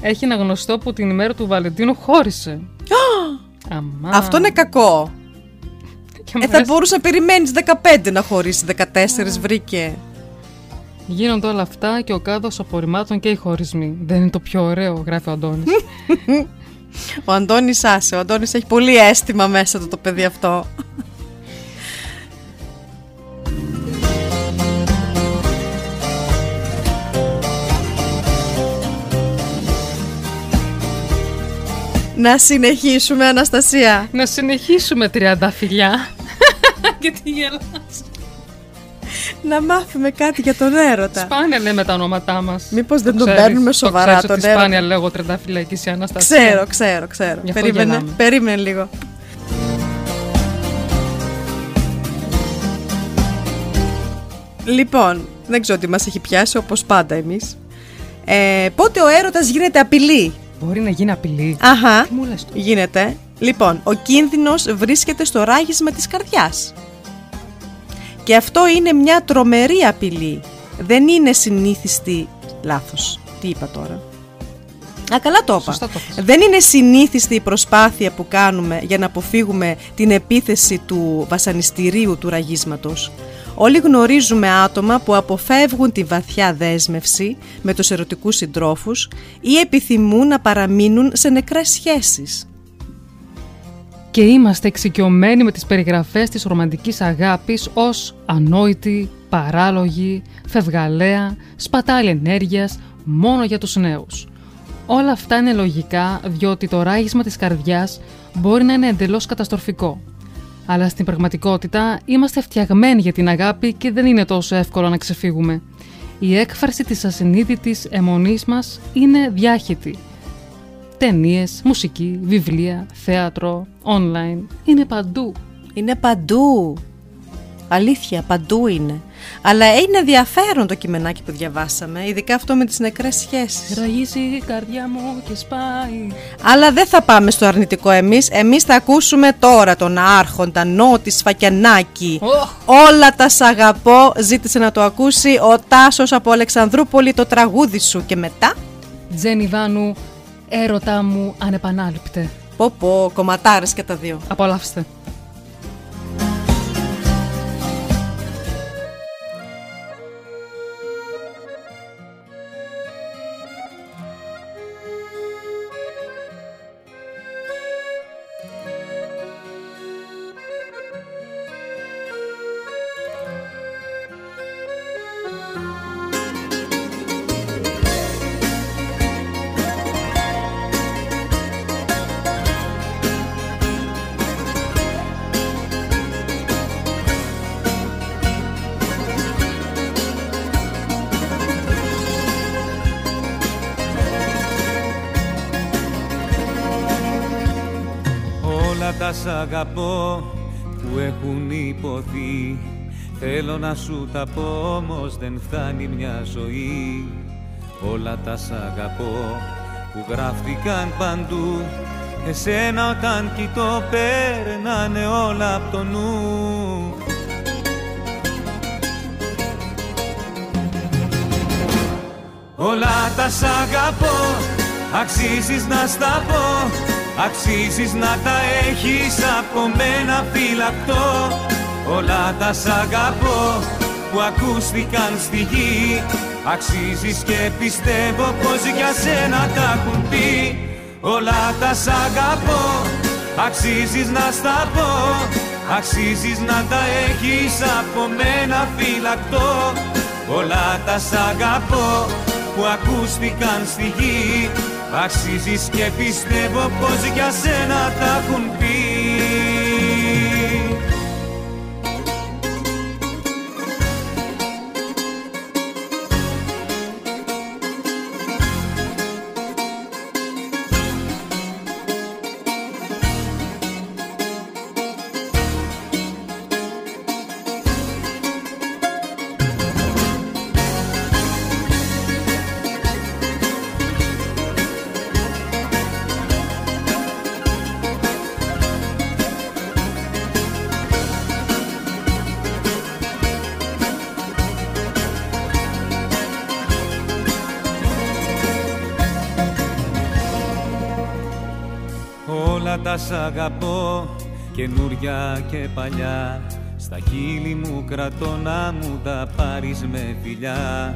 Έχει ένα γνωστό που την ημέρα του Βαλεντίνου χώρισε. [gasps] Αμά. Αυτό είναι κακό. Και μου Ε, θα αρέσει. μπορούσε να περιμένεις 15 να χωρίσει. 14 βρήκε. Γίνονται όλα αυτά και ο κάδος απορριμμάτων και οι χωρισμοί. Δεν είναι το πιο ωραίο, γράφει ο Αντώνης. [laughs] Ο Αντώνης άσε. Ο Αντώνης έχει πολύ αίσθημα μέσα του το παιδί αυτό. [laughs] Να συνεχίσουμε, Αναστασία. Να συνεχίσουμε τριάντα φιλιά. Γιατί [laughs] γελάς. Να μάθουμε κάτι για τον έρωτα. Σπάνια λέμε τα ονόματά μας. Μήπως δεν Το τον ξέρεις, παίρνουμε το σοβαρά ξέρεις τον ότι έρωτα. Σπάνια λέγω τριαντάφυλλα και εσύ Αναστασία. Ξέρω, ξέρω, ξέρω. Γι' αυτό Περίμενε, γελάμε. περίμενε λίγο. Λοιπόν, δεν ξέρω τι μας έχει πιάσει όπως πάντα εμείς. Ε, πότε ο έρωτας γίνεται απειλή; Μπορεί να γίνει απειλή. Αχα, Τι μου λες τώρα; γίνεται. Λοιπόν, ο κίνδυνος βρίσκεται στο ράγισμα της καρδιάς. Και αυτό είναι μια τρομερή απειλή. Δεν είναι συνήθιστη... Λάθος. Τι είπα τώρα; Α, καλά το είπα. Σωστά το είπες. Δεν είναι συνήθιστη η προσπάθεια που κάνουμε για να αποφύγουμε την επίθεση του βασανιστηρίου του ραγίσματος. Όλοι γνωρίζουμε άτομα που αποφεύγουν τη βαθιά δέσμευση με τους ερωτικούς συντρόφους ή επιθυμούν να παραμείνουν σε νεκρές σχέσεις. Και είμαστε εξοικειωμένοι με τις περιγραφές της ρομαντικής αγάπης ως ανόητη, παράλογη, φευγαλέα, σπατάλη ενέργειας μόνο για τους νέους. Όλα αυτά είναι λογικά διότι το ράγισμα της καρδιάς μπορεί να είναι εντελώς καταστροφικό. Αλλά στην πραγματικότητα είμαστε φτιαγμένοι για την αγάπη και δεν είναι τόσο εύκολο να ξεφύγουμε. Η έκφραση της ασυνείδητης αιμονής μας είναι διάχυτη Ταινίες, μουσική, βιβλία, θέατρο, online. Είναι παντού. Είναι παντού. Αλήθεια, παντού είναι. Αλλά είναι ενδιαφέρον το κειμενάκι που διαβάσαμε, ειδικά αυτό με τις νεκρές σχέσεις. Ραγίζει η καρδιά μου και σπάει. Αλλά δεν θα πάμε στο αρνητικό εμείς. Εμείς θα ακούσουμε τώρα τον άρχοντα Νότη Σφακιανάκη. Οχ. Όλα τα σ' αγαπώ. Ζήτησε να το ακούσει ο Τάσος από Αλεξανδρούπολη το τραγούδι σου. Και μετά, Τζένι Βάνου, έρωτά μου ανεπανάληπτε. πω πω, κομματάρες και τα δύο. Απολαύστε. Να σου τα πω όμως δεν φτάνει μια ζωή. Όλα τα σ' αγαπώ που γράφτηκαν παντού. Εσένα όταν κοιτώ περνάνε όλα από το νου. Όλα τα σ' αγαπώ, αξίζεις να στα πω. Αξίζεις να τα έχεις από μένα φυλακτό Όλα τα σ' αγαπώ που ακούστηκαν στη γη. Αξίζεις και πιστεύω πως για σένα τα έχουν πει. Όλα τα σ' αγαπώ Αξίζεις να στα πω. Αξίζεις να τα έχεις από μένα φυλακτό. Όλα τα σ' αγαπώ που ακούστηκαν στη γη. Αξίζεις και πιστεύω πως για σένα τα έχουν πει καινούρια και παλιά. Στα χείλη μου κρατώ να μου τα πάρεις με φιλιά.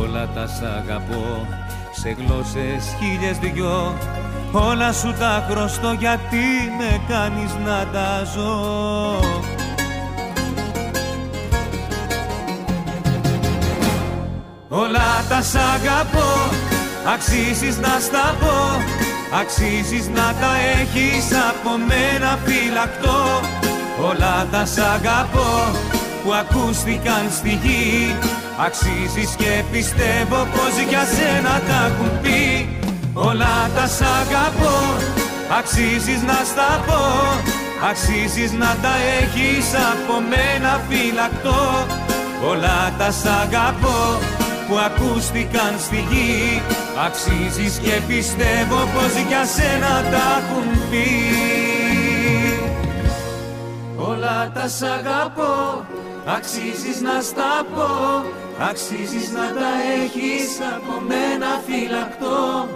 Όλα τα σ' αγαπώ σε γλώσσες χίλιες δυο. Όλα σου τα χρωστώ γιατί με κάνεις να τα ζω. Όλα τα σ' αγαπώ αξίζεις να στα πω Αξίζεις να τα έχεις από μένα φυλακτό. Όλα τα σ' αγαπώ που ακούστηκαν στη γη. Αξίζεις και πιστεύω πως για σένα τα έχουν πει. Όλα τα σ' αγαπώ Αξίζεις να στα πω. Αξίζεις να τα έχεις από μένα φυλακτό. Όλα τα σ' αγαπώ που ακούστηκαν στη γη Αξίζεις και πιστεύω πως για σένα τα έχουν πει. Όλα τα σ' αγαπώ Αξίζεις να στα πω Αξίζεις να τα έχεις από μένα φυλακτό.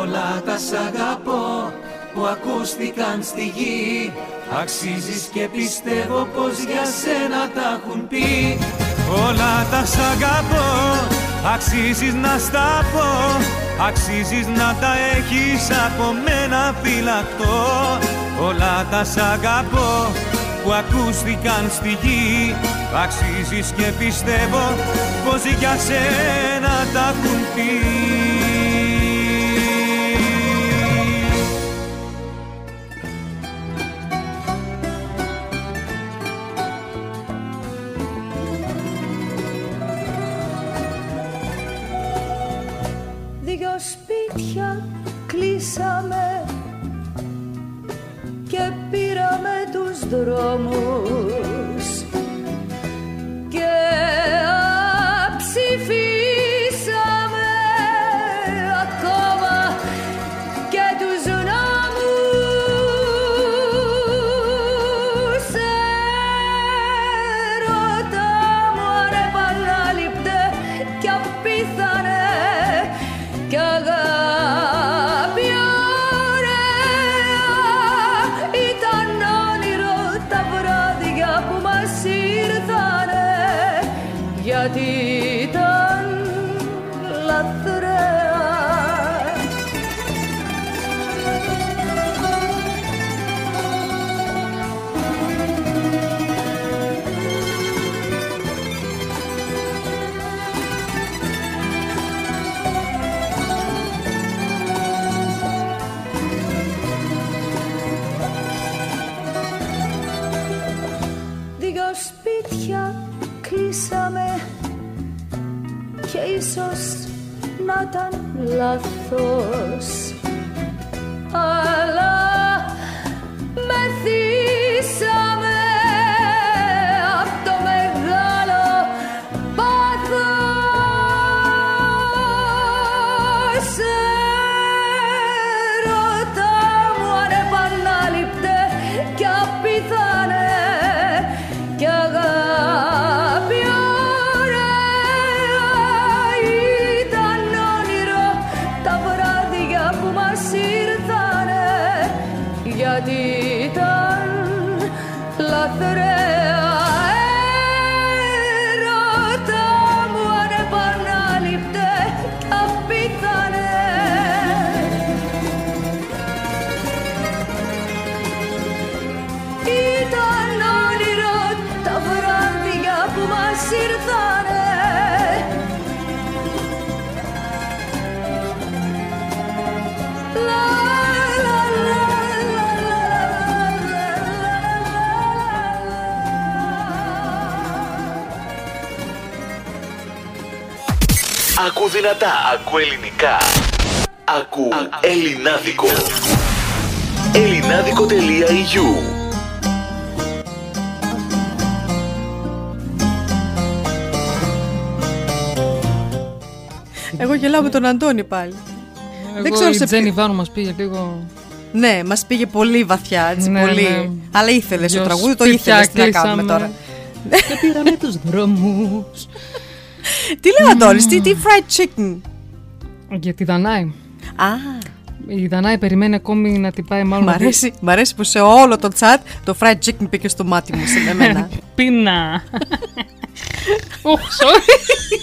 Όλα τα σ' αγαπώ που ακούστηκαν στη γη Αξίζεις και πιστεύω πως για σένα τα έχουν πει. Όλα τα σ' αγαπώ Αξίζεις να στα πω Αξίζεις να τα έχεις από μένα φυλακτό Όλα τα σ' αγαπώ που ακούστηκαν στη γη. Αξίζεις και πιστεύω πως για σένα τα έχουν πει δυνατά, ακού ελληνικά. Ακού ελληνάδικο. ελληνάδικο.eu Εγώ γελάω με τον Αντώνη πάλι. Εγώ ξέρω η σε Τζένι ποιο- Βάνου μας πήγε λίγο... Ναι, μας πήγε πολύ βαθιά, έτσι Ναι, πολύ. ναι. Αλλά ήθελε το Δυο τραγούδι, το σπίτια ήθελες. Τι να κάνουμε κλείσαμε. τώρα. Και πήραμε τους δρόμους. Τι λέει ο Αντώνης, τι, τι fried chicken; Για τη Δανάη. Α, Η Δανάη περιμένει ακόμη να την πάει μάλλον... μ' να δει- αρέσει, μ' αρέσει που σε όλο το chat το fried chicken πήγε στο μάτι μου σε εμένα. [laughs] Πίνα. Ωχ, sorry.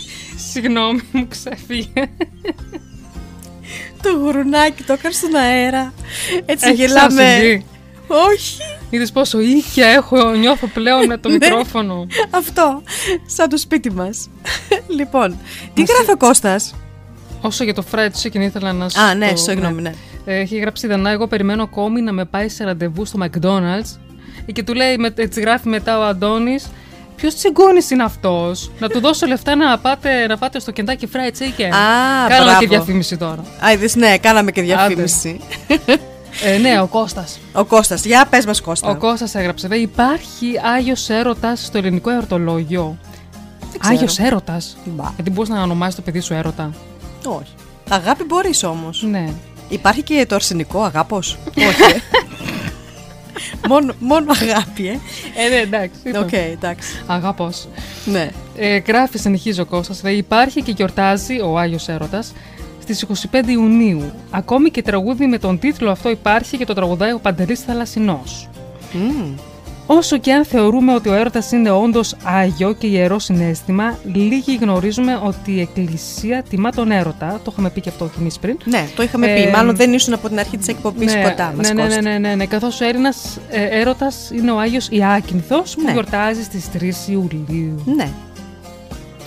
Συγγνώμη, μου ξέφυγε. το γουρουνάκι το έκανε στον αέρα. Έτσι Έχει γελάμε. ξανασυμβεί. Όχι, Είδες πόσο ίχια έχω, νιώθω πλέον με το Ναι. μικρόφωνο. αυτό. Σαν το σπίτι μας. [laughs] λοιπόν, τι γράφει ο Κώστας; Όσο για το fried chicken ήθελα να σου Α, ναι, πω, συγγνώμη, ναι. Ε, Έχει γράψει η Δανά, εγώ περιμένω ακόμη να με πάει σε ραντεβού στο McDonald's και του λέει, με- έτσι γράφει μετά ο Αντώνης, Ποιος τσιγκούνη είναι αυτός, Να του δώσω λεφτά να πάτε, να πάτε στο Kentucky Fried Chicken. Α, Κάναμε μπράβο. και διαφήμιση τώρα. Α, είδες, ναι, κάναμε και διαφήμιση. [laughs] Ε, ναι, ο Κώστας. Ο Κώστας, για πες μας Κώστα. Ο Κώστας έγραψε. Δε, υπάρχει Άγιος Έρωτας στο ελληνικό εορτολόγιο. ξέρω. Άγιος Έρωτας; Μπα. Γιατί μπορείς να ονομάσεις το παιδί σου έρωτα. Όχι. Αγάπη μπορείς όμως. Ναι. Υπάρχει και το αρσενικό αγάπος; Όχι. ε. [laughs] μόνο, μόνο αγάπη, ε. Ε, ναι, εντάξει. Οκ, εντάξει. Αγάπος. Ναι. Ε, γράφει, συνεχίζει ο Κώστας, λέει, υπάρχει και γιορτάζει ο Άγιος Έρωτας στις 25 Ιουνίου. Ακόμη και τραγούδι με τον τίτλο αυτό υπάρχει και το τραγουδάει ο Παντελής Θαλασσινός. Όσο και αν θεωρούμε ότι ο έρωτας είναι όντως άγιο και ιερό συνέστημα, λίγοι γνωρίζουμε ότι η Εκκλησία τιμά τον έρωτα. Το είχαμε πει και αυτό και εμείς πριν. Ναι, το είχαμε Ε, πει. Μάλλον δεν ήσουν από την αρχή της εκπομπής ναι, κοντά μας, ναι, ναι, ναι, Κώστα. ναι, ναι, ναι. Καθώς ο Έλληνας ε, έρωτας είναι ο Άγιος Ιάκυνθος που Ναι. γιορτάζει στις 3 Ιουλίου. Ναι.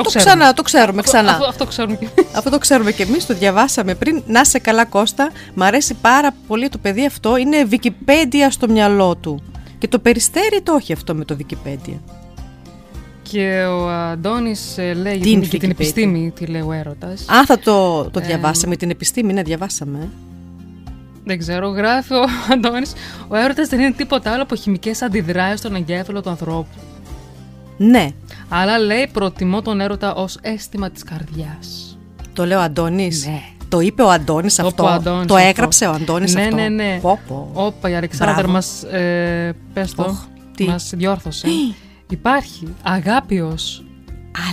Το, ξέρουμε. ξανά, το ξέρουμε ξανά. Αυτό, αυτό ξέρουμε και Αυτό το ξέρουμε και εμείς, το διαβάσαμε πριν. Να σε καλά Κώστα, μ' αρέσει πάρα πολύ το παιδί αυτό, είναι Wikipedia στο μυαλό του. Και το περιστέρι το έχει αυτό με το Wikipedia. Και ο Αντώνης ε, λέει Τι για είναι την, για την Wikipedia? επιστήμη τι λέει ο έρωτας. Α, θα το, το Ε, διαβάσαμε, την επιστήμη, ναι, διαβάσαμε. ε. Δεν ξέρω, γράφει ο [laughs] Αντώνης. Ο έρωτας δεν είναι τίποτα άλλο από χημικές αντιδράσεις στον εγκέφαλο του ανθρώπου. Ναι, Αλλά λέει προτιμώ τον έρωτα ως αίσθημα της καρδιάς. το λέει ο Αντώνης. Ναι. Το είπε ο Αντώνης Το αυτό. είπε ο Αντώνης το αυτό. έγραψε ο Αντώνης ναι, αυτό. Ναι, ναι, Πω, πω. Όπα, η Αλεξάνδρα Μπράβο. μας, ε, πες το, Οχ, τι; μας διόρθωσε. Υπάρχει αγάπιος.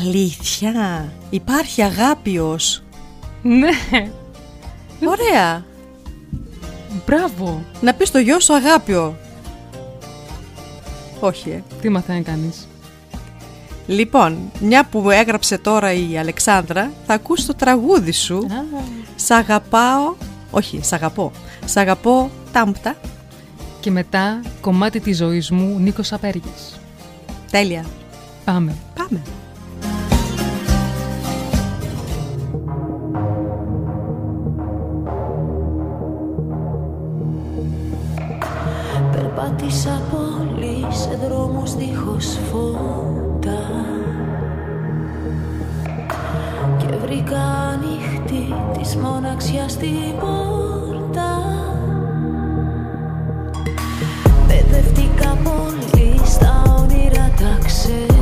Αλήθεια. Υπάρχει αγάπιος. Ναι, Ωραία. μπράβο. Να πεις στο γιο σου αγάπιο. Όχι, ε. Τι μαθαίνει κανείς. Λοιπόν, μια που έγραψε τώρα η Αλεξάνδρα, θα ακούσει το τραγούδι σου. Σ' αγαπάω. Όχι, σ' αγαπώ. Σ' αγαπώ τάμπτα. Και μετά κομμάτι της ζωής μου Νίκος Απέργης. Τέλεια. Πάμε. Πάμε. Περπάτησα πολύ σε δρόμους δίχως φώτα βρήκα ανοιχτή της μοναξιάς την πόρτα Παιδευτήκα πολύ στα όνειρα τα ξένα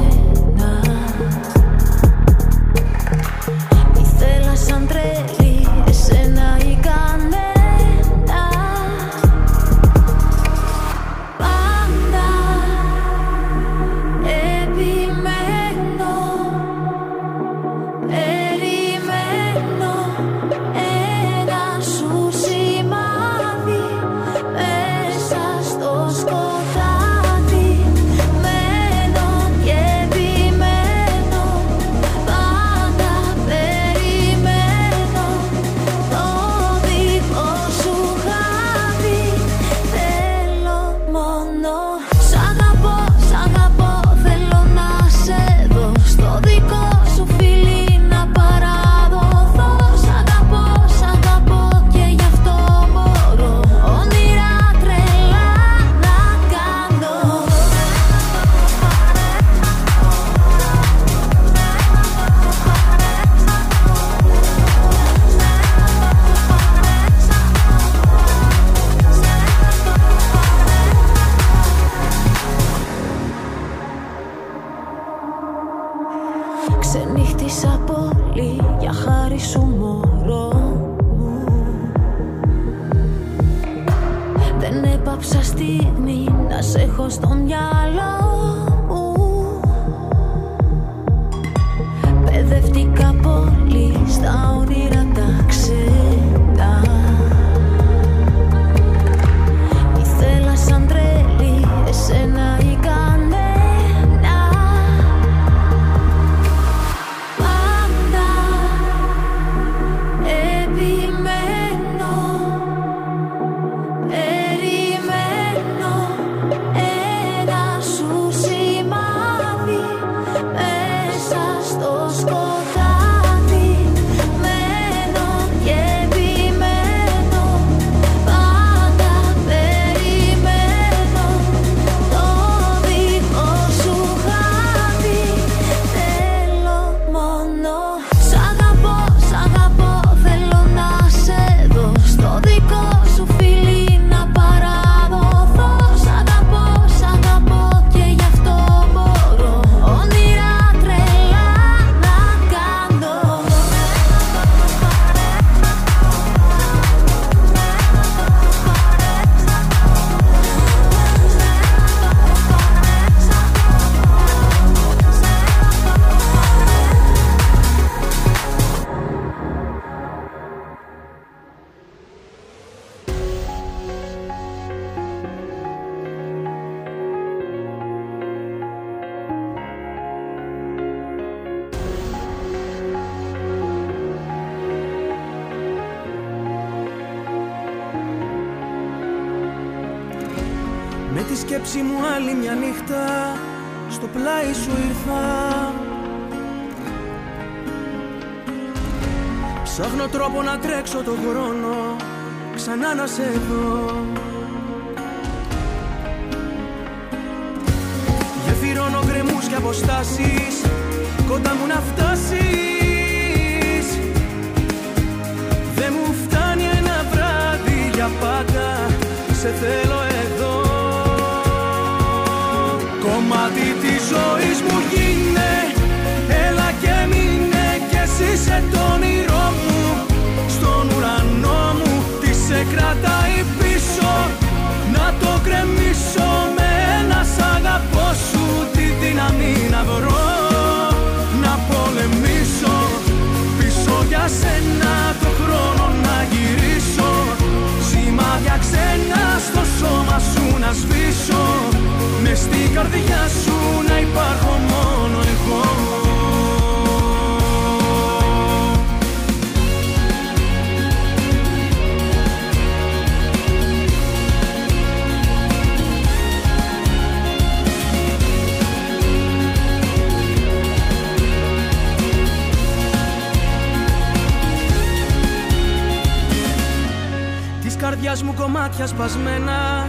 μάτια σπασμένα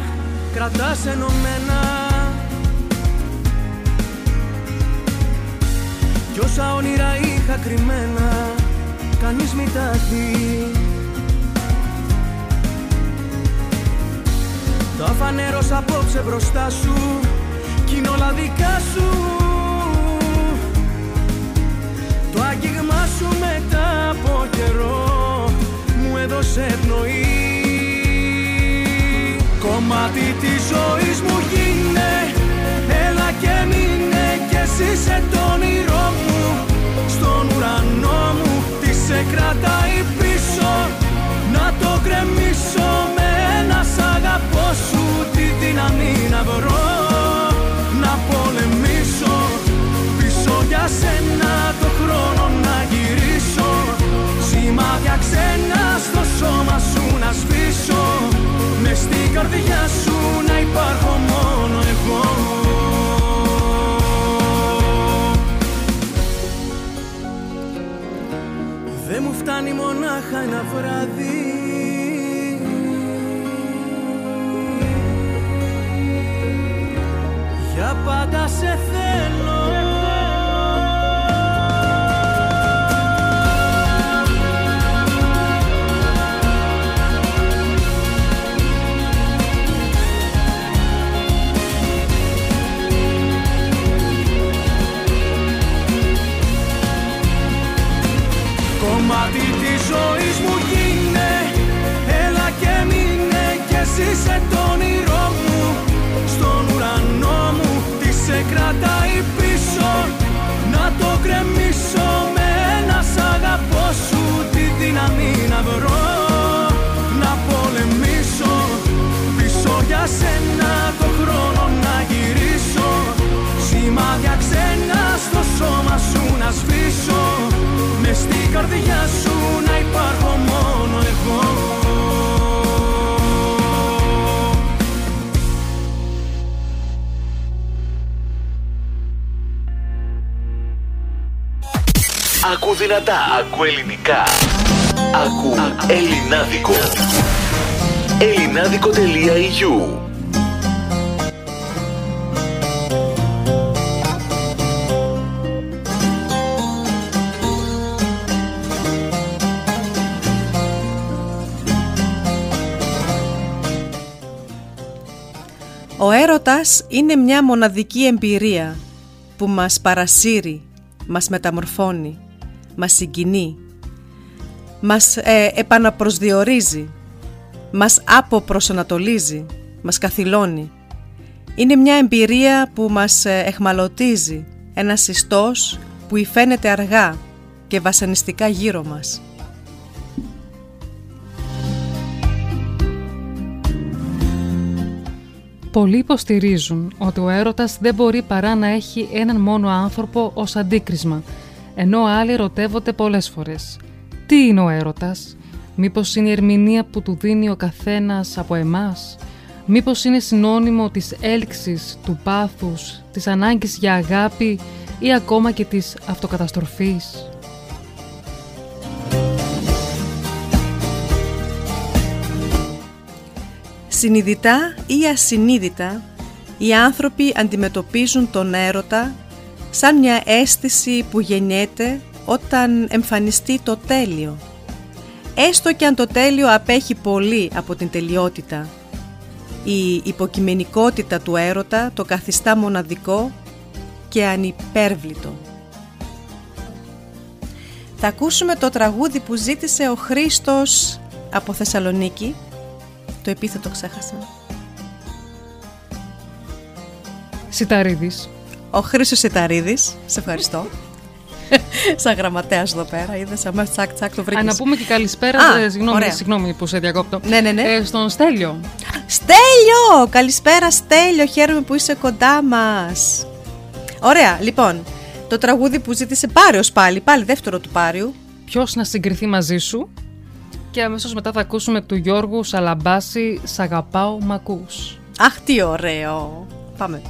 κρατάς ενωμένα. Κι όσα όνειρα είχα κρυμμένα κανείς μη τα δει Τα φανέρωσα απόψε μπροστά σου Τι τη ζωή μου γίνε Έλα και μείνε και εσύ σε το όνειρό μου. Στον ουρανό μου τι σε κρατάει πίσω. Να το κρεμίσω με ένα σ' αγαπώ σου. Τη δύναμη να βρω να πολεμήσω. Πίσω για σένα το χρόνο να γυρίσω. Σημάδια ξένα στο σώμα σου να σβήσω καρδιά σου να υπάρχω μόνο εγώ. Δεν μου φτάνει μονάχα ένα βράδυ. Για πάντα σε θέλω ζωής μου γίνε Έλα και μείνε και ζήσε τον όνειρό μου. Στον ουρανό μου τη σε κρατάει πίσω Να το κρεμίσω με ένα σ' αγαπώ σου. Τη δύναμη να βρω να πολεμήσω. Πίσω για σένα το χρόνο να γυρίσω. Σημάδια ξένα στο σώμα σου να σβήσω καρδιά σου να υπάρχω μόνο εγώ. Ακού δυνατά, ακού ελληνικά. Ακού ελληνάδικο. Ελληνάδικο.eu έρωτας είναι μια μοναδική εμπειρία που μας παρασύρει, μας μεταμορφώνει, μας συγκινεί, μας ε, επαναπροσδιορίζει, μας αποπροσανατολίζει, μας καθυλώνει. Είναι μια εμπειρία που μας ε, εχμαλωτίζει, ένας συστός που υφαίνεται αργά και βασανιστικά γύρω μας. Πολλοί υποστηρίζουν ότι ο έρωτας δεν μπορεί παρά να έχει έναν μόνο άνθρωπο ως αντίκρισμα, ενώ άλλοι ερωτεύονται πολλές φορές. Τι είναι ο έρωτας; Μήπως είναι η ερμηνεία που του δίνει ο καθένας από εμάς; Μήπως είναι συνώνυμο της έλξης, του πάθους, της ανάγκης για αγάπη ή ακόμα και της αυτοκαταστροφής; Συνειδητά ή ασυνείδητα, οι άνθρωποι αντιμετωπίζουν τον έρωτα σαν μια αίσθηση που γεννιέται όταν εμφανιστεί το τέλειο. Έστω και αν το τέλειο απέχει πολύ από την τελειότητα. Η υποκειμενικότητα του έρωτα το καθιστά μοναδικό και ανυπέρβλητο. Θα ακούσουμε το τραγούδι που ζήτησε ο Χρήστος από Θεσσαλονίκη το επίθετο ξέχασα. Σιταρίδης. Ο Χρήσος Σιταρίδης. Σε ευχαριστώ. [laughs] Σαν γραμματέας εδώ πέρα, είδες αμέσως τσακ τσακ το βρήκες. Α, να πούμε και καλησπέρα, Α, ε, συγγνώμη, ωραία. συγγνώμη που σε διακόπτω. Ναι, ναι, ναι. Ε, στον Στέλιο. Στέλιο! Καλησπέρα Στέλιο, χαίρομαι που είσαι κοντά μας. Ωραία, λοιπόν, το τραγούδι που ζήτησε Πάριος πάλι, πάλι δεύτερο του Πάριου. Ποιος να συγκριθεί μαζί σου; Και αμέσως μετά θα ακούσουμε του Γιώργου Σαλαμπάση «Σ' αγαπάω μ' ακούς». Αχ, τι ωραίο. Πάμε.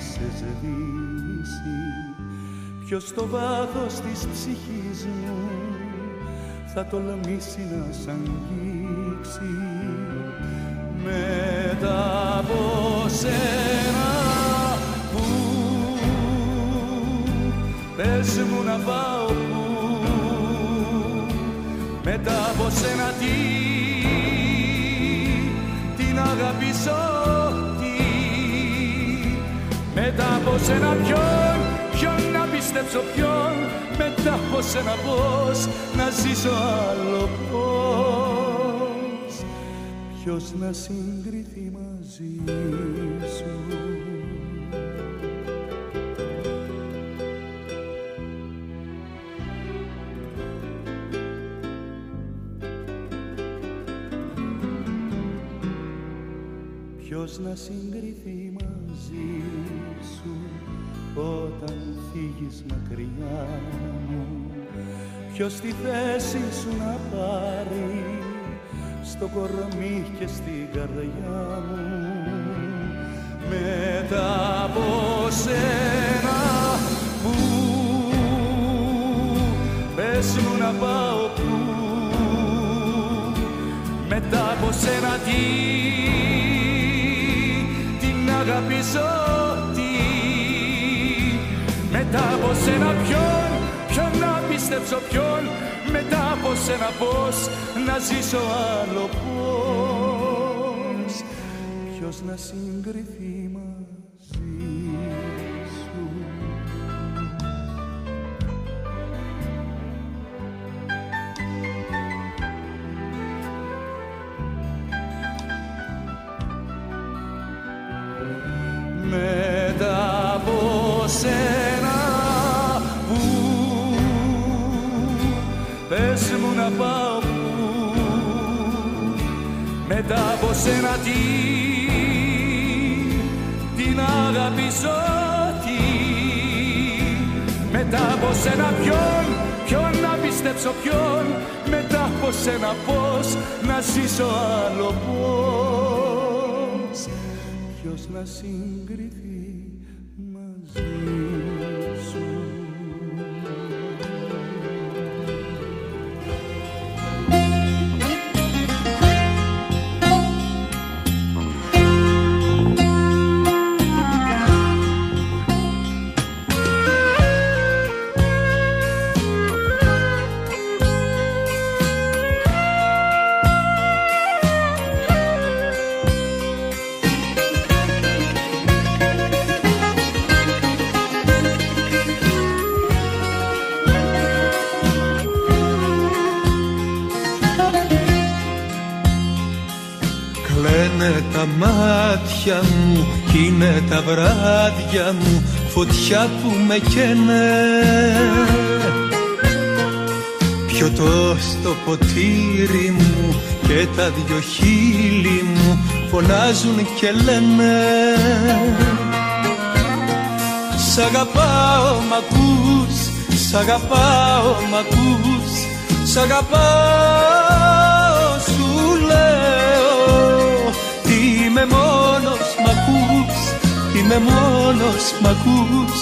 Σε σβήσει. Ποιος στο βάθος της ψυχής μου θα τολμήσει να σ' αγγίξει. Μετά από σένα που πες μου να πάω που μετά από σένα τι μετά από σένα ποιον ποιον να πιστέψω ποιον. Μετά από σένα πώς να ζήσω άλλο πώς. Ποιος να συγκριθεί μαζί σου. Ποιος να συγκριθεί όταν φύγεις μακριά μου. Ποιος τη θέση σου να πάρει στο κορμί και στην καρδιά μου. Μετά από σένα που πες μου να πάω που μετά από σένα τι την αγαπήσω από σένα ποιον ποιον να πιστέψω ποιον μετά από σένα πώς να ζήσω άλλο πώς ποιος να συγκριθεί μαζί Μετά από σένα τι, την αγάπη ζω τι. Μετά από σένα ποιον, ποιον να πιστέψω ποιον. Μετά από σένα πώς να ζήσω άλλο πώς. Ποιος να συγκριθεί μαζί τα μάτια μου κι είναι τα βράδια μου φωτιά που με καίνε. Πιωτό στο ποτήρι μου και τα δυο χείλη μου φωνάζουν και λένε. Σ' αγαπάω μ' ακούς, σ' αγαπάω μ' ακούς, σ' αγαπάω Είμαι μόνος μ' ακούς, είμαι μόνος μ' ακούς.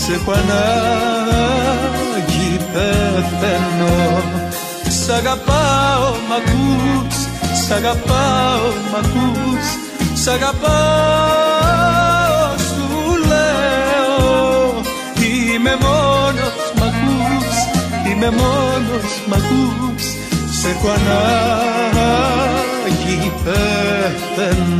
Σε έχω ανάγκη πεθαίνω. Σ' αγαπάω μ' ακούς, σ' αγαπάω μ' ακούς. Σ' αγαπάω σου λέω. Είμαι μόνος μ' ακούς, είμαι μόνος μ' ακούς. Σε έχω ανάγκη πεθαίνω.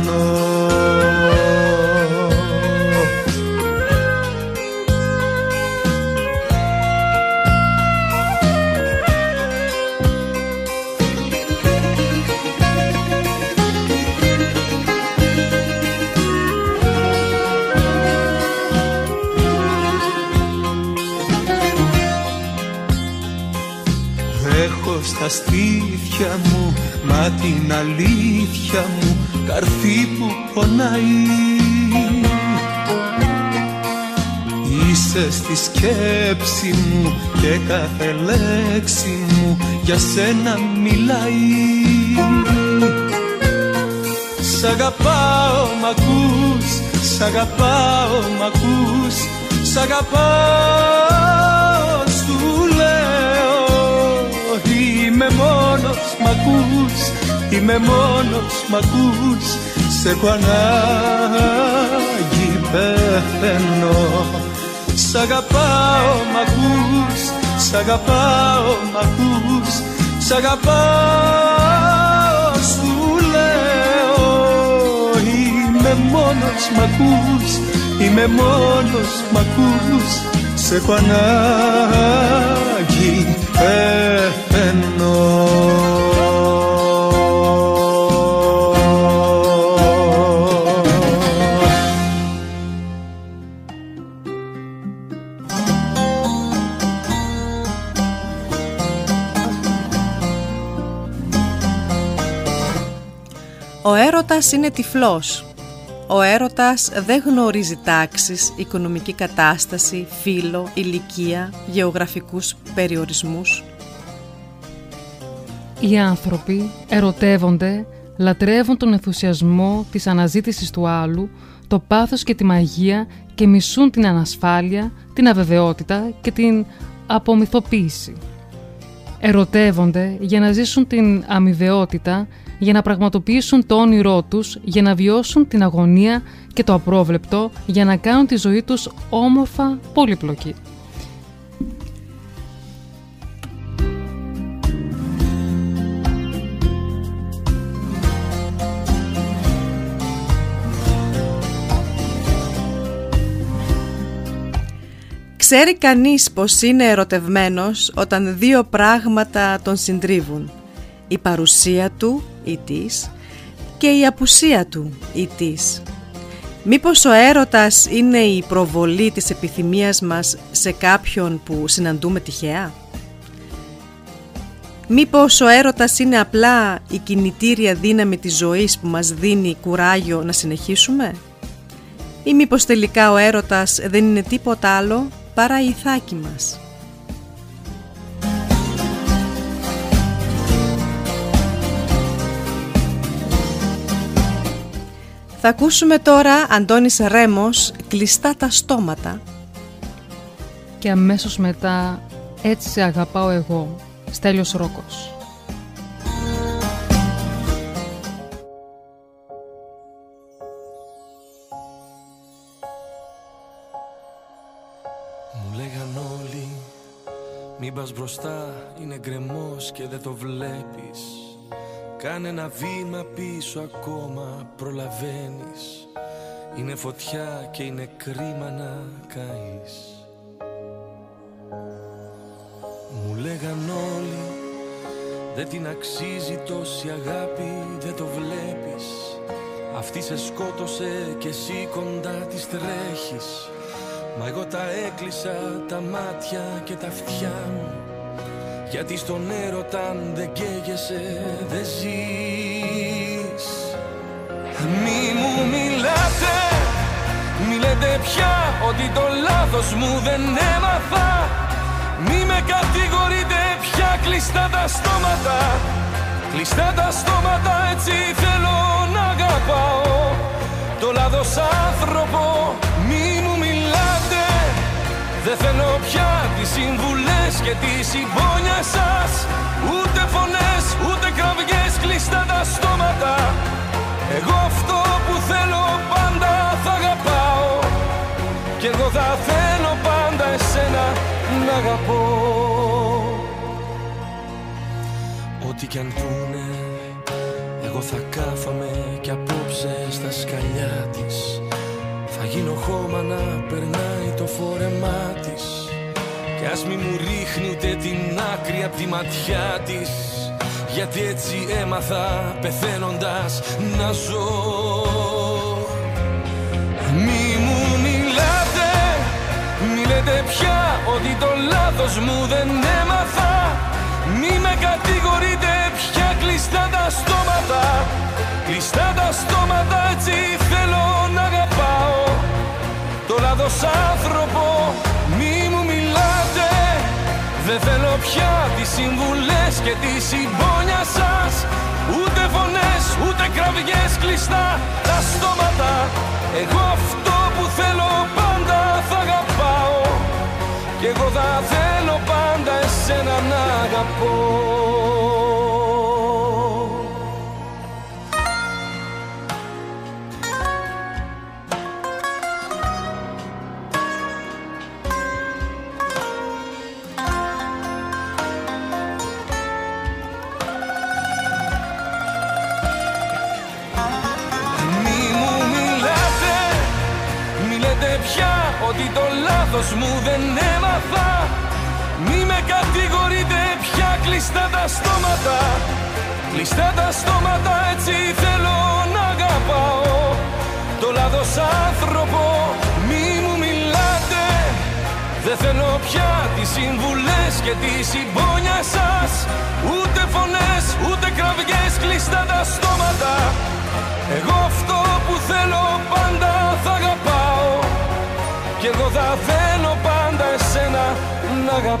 Έχω στα στήθια μου Μα την αλήθεια μου Καρφί που πονάει. Είσαι στη σκέψη μου Και κάθε λέξη μου Για σένα μιλάει. Σ' αγαπάω μ' ακούς Σ' αγαπάω μ' ακούς. Σ' αγαπάω Είμαι μόνος μ' ακούς. Είμαι μόνος μ' ακούς. Σε έχω ανάγκη πεθαίνω. Σ' αγαπάω μ' ακούς. Σ' αγαπάω μ' ακούς. Σ' αγαπάω σου λέω. Είμαι μόνος μ' ακούς. Είμαι μόνος μ' ακούς. Σε έχω ανάγκη πεθαίνω Ο έρωτας είναι τυφλός. Ο έρωτας δεν γνωρίζει τάξεις, οικονομική κατάσταση, φύlo, ηλικία, γεωγραφικούς περιορισμούς. Οι άνθρωποι ερωτεύονται, λατρεύουν τον ενθουσιασμό της αναζήτησης του άλλου, το πάθος και τη μαγεία και μισούν την ανασφάλεια, την αβεβαιότητα και την απομυθοποίηση. Ερωτεύονται για να ζήσουν την αμοιβαιότητα, για να πραγματοποιήσουν το όνειρό τους, για να βιώσουν την αγωνία και το απρόβλεπτο, για να κάνουν τη ζωή τους όμορφα πολύπλοκη. Ξέρει κανείς πως είναι ερωτευμένος όταν δύο πράγματα τον συντρίβουν; Η παρουσία του ή της και η απουσία του ή της. Μήπως ο έρωτας είναι η προβολή της επιθυμίας μας σε κάποιον που συναντούμε τυχαία; Μήπως ο έρωτας είναι απλά η κινητήρια δύναμη της ζωής που μας δίνει κουράγιο να συνεχίσουμε; Ή μήπως τελικά ο έρωτας δεν είναι τίποτα άλλο παρά η ηθάκη μας; Θα ακούσουμε τώρα Αντώνης Ρέμος «Κλειστά τα στόματα» Και αμέσως μετά «Έτσι σε αγαπάω εγώ» Στέλιος Ρόκος. Μου λέγαν όλοι Μην πας μπροστά είναι γκρεμός και δεν το βλέπεις Κάνε ένα βήμα πίσω ακόμα προλαβαίνεις. Είναι φωτιά και είναι κρίμα να καείς. Μου λέγαν όλοι Δεν την αξίζει τόση αγάπη δεν το βλέπεις. Αυτή σε σκότωσε και εσύ κοντά της τρέχεις. Μα εγώ τα έκλεισα τα μάτια και τα αυτιά μου γιατί στον έρωτα αν δεν καίγεσαι δεν ζεις. Μη μου μιλάτε, μη λέτε πια ότι το λάθος μου δεν έμαθα. Μη με κατηγορείτε πια κλειστά τα στόματα. Κλειστά τα στόματα έτσι θέλω να αγαπάω. Το λάθος άνθρωπο μη μου μιλάτε Δεν θέλω πια τις συμβουλές και τη συμπόνια σας. Ούτε φωνές, ούτε κραυγές κλειστά τα στόματα. Εγώ αυτό που θέλω πάντα θα αγαπάω. Κι εγώ θα θέλω πάντα εσένα να αγαπώ. Ό,τι κι αν πούνε Εγώ θα κάθομαι κι απόψε στα σκαλιά της. Θα γίνω χώμα να περνάει το φόρεμά της. Κι ας μη μου ρίχνει ούτε την άκρη απ' τη ματιά της. Γιατί έτσι έμαθα πεθαίνοντας να ζω. Μη μου μιλάτε, μη λέτε πια ότι το λάθος μου δεν έμαθα. Μη με κατηγορείτε τη συμπόνια σας. Ούτε φωνές ούτε κραυγές κλειστά τα στόματα. Εγώ αυτό που θέλω πάντα θα αγαπάω. Κι εγώ θα θέλω πάντα εσένα να αγαπώ μου δεν έμαθα. Μη με κατηγορείτε πια κλειστά τα στόματα. Κλειστά τα στόματα έτσι θέλω να αγαπάω. Το λάθος άνθρωπο μη μου μιλάτε. Δεν θέλω πια τις συμβουλές και τη συμπόνια σας. Ούτε φωνές ούτε κραυγές κλειστά τα στόματα. Εγώ αυτό που θέλω πάντα θα αγαπάω. Κι εγώ θα θέλω πάντα εσένα να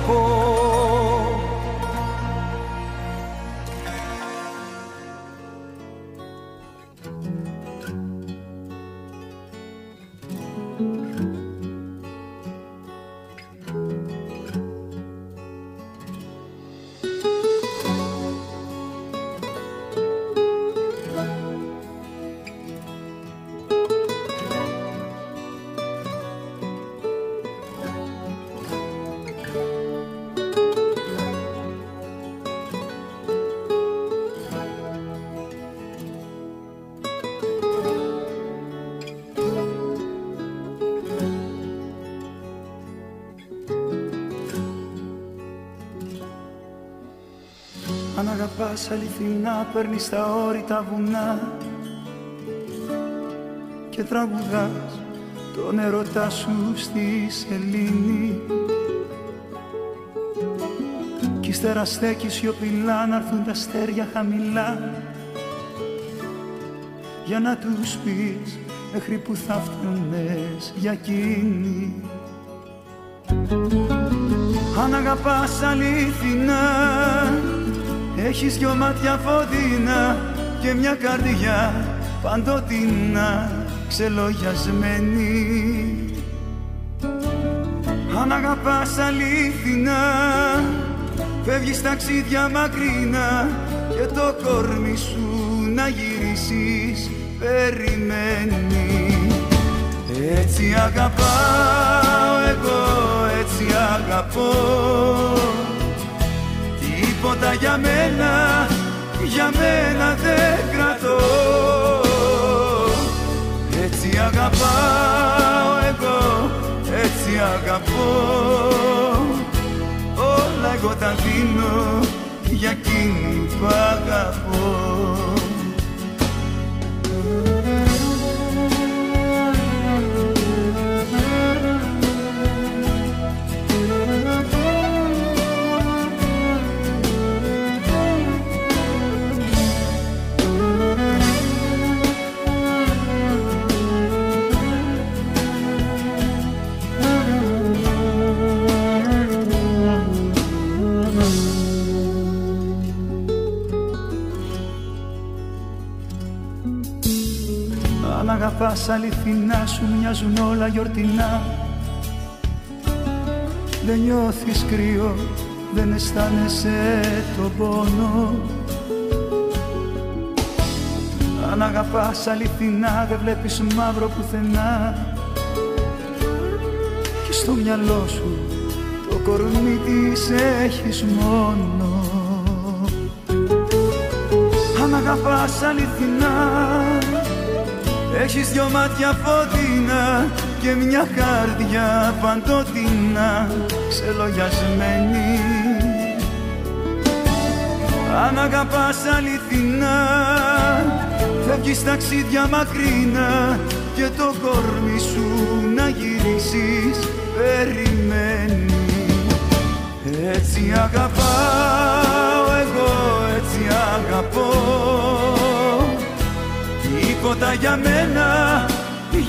αγαπώ Αν αγαπάς αληθινά παίρνεις τα όρη τα βουνά και και τραγουδάς τον ερωτά σου στη σελήνη. Κι ύστερα στέκει σιωπηλά να έρθουν τα αστέρια χαμηλά. Για να τους πεις μέχρι που θα φτιώνες για εκείνη. Αν αγαπάς αλήθινα έχεις δυο μάτια φωτεινά και μια καρδιά παντοτινά ξελογιασμένη. Αν αγαπάς αλήθινα φεύγεις ταξίδια μακρινά και το κόρμι σου να γυρίσεις περιμένει έτσι αγαπάω εγώ, έτσι αγαπώ Τίποτα για μένα, για μένα δεν κρατώ. Έτσι αγαπάω εγώ, έτσι αγαπώ. Όλα εγώ τα δίνω για εκείνη που αγαπώ αληθινά σου μοιάζουν όλα γιορτινά. Δεν νιώθεις κρύο, δεν αισθάνεσαι το πόνο. Αν αγαπάς αληθινά δεν βλέπεις μαύρο πουθενά. Και στο μυαλό σου το κορμί της έχεις μόνο. Αν αγαπάς αληθινά Έχεις δυο μάτια φωτεινά και μια καρδιά παντοτινά ξελογιασμένη. Αν αγαπάς αληθινά φεύγεις ταξίδια μακρινά και το κόρμι σου να γυρίσεις περιμένει. Έτσι αγαπάω εγώ, έτσι αγαπώ Τίποτα για μένα,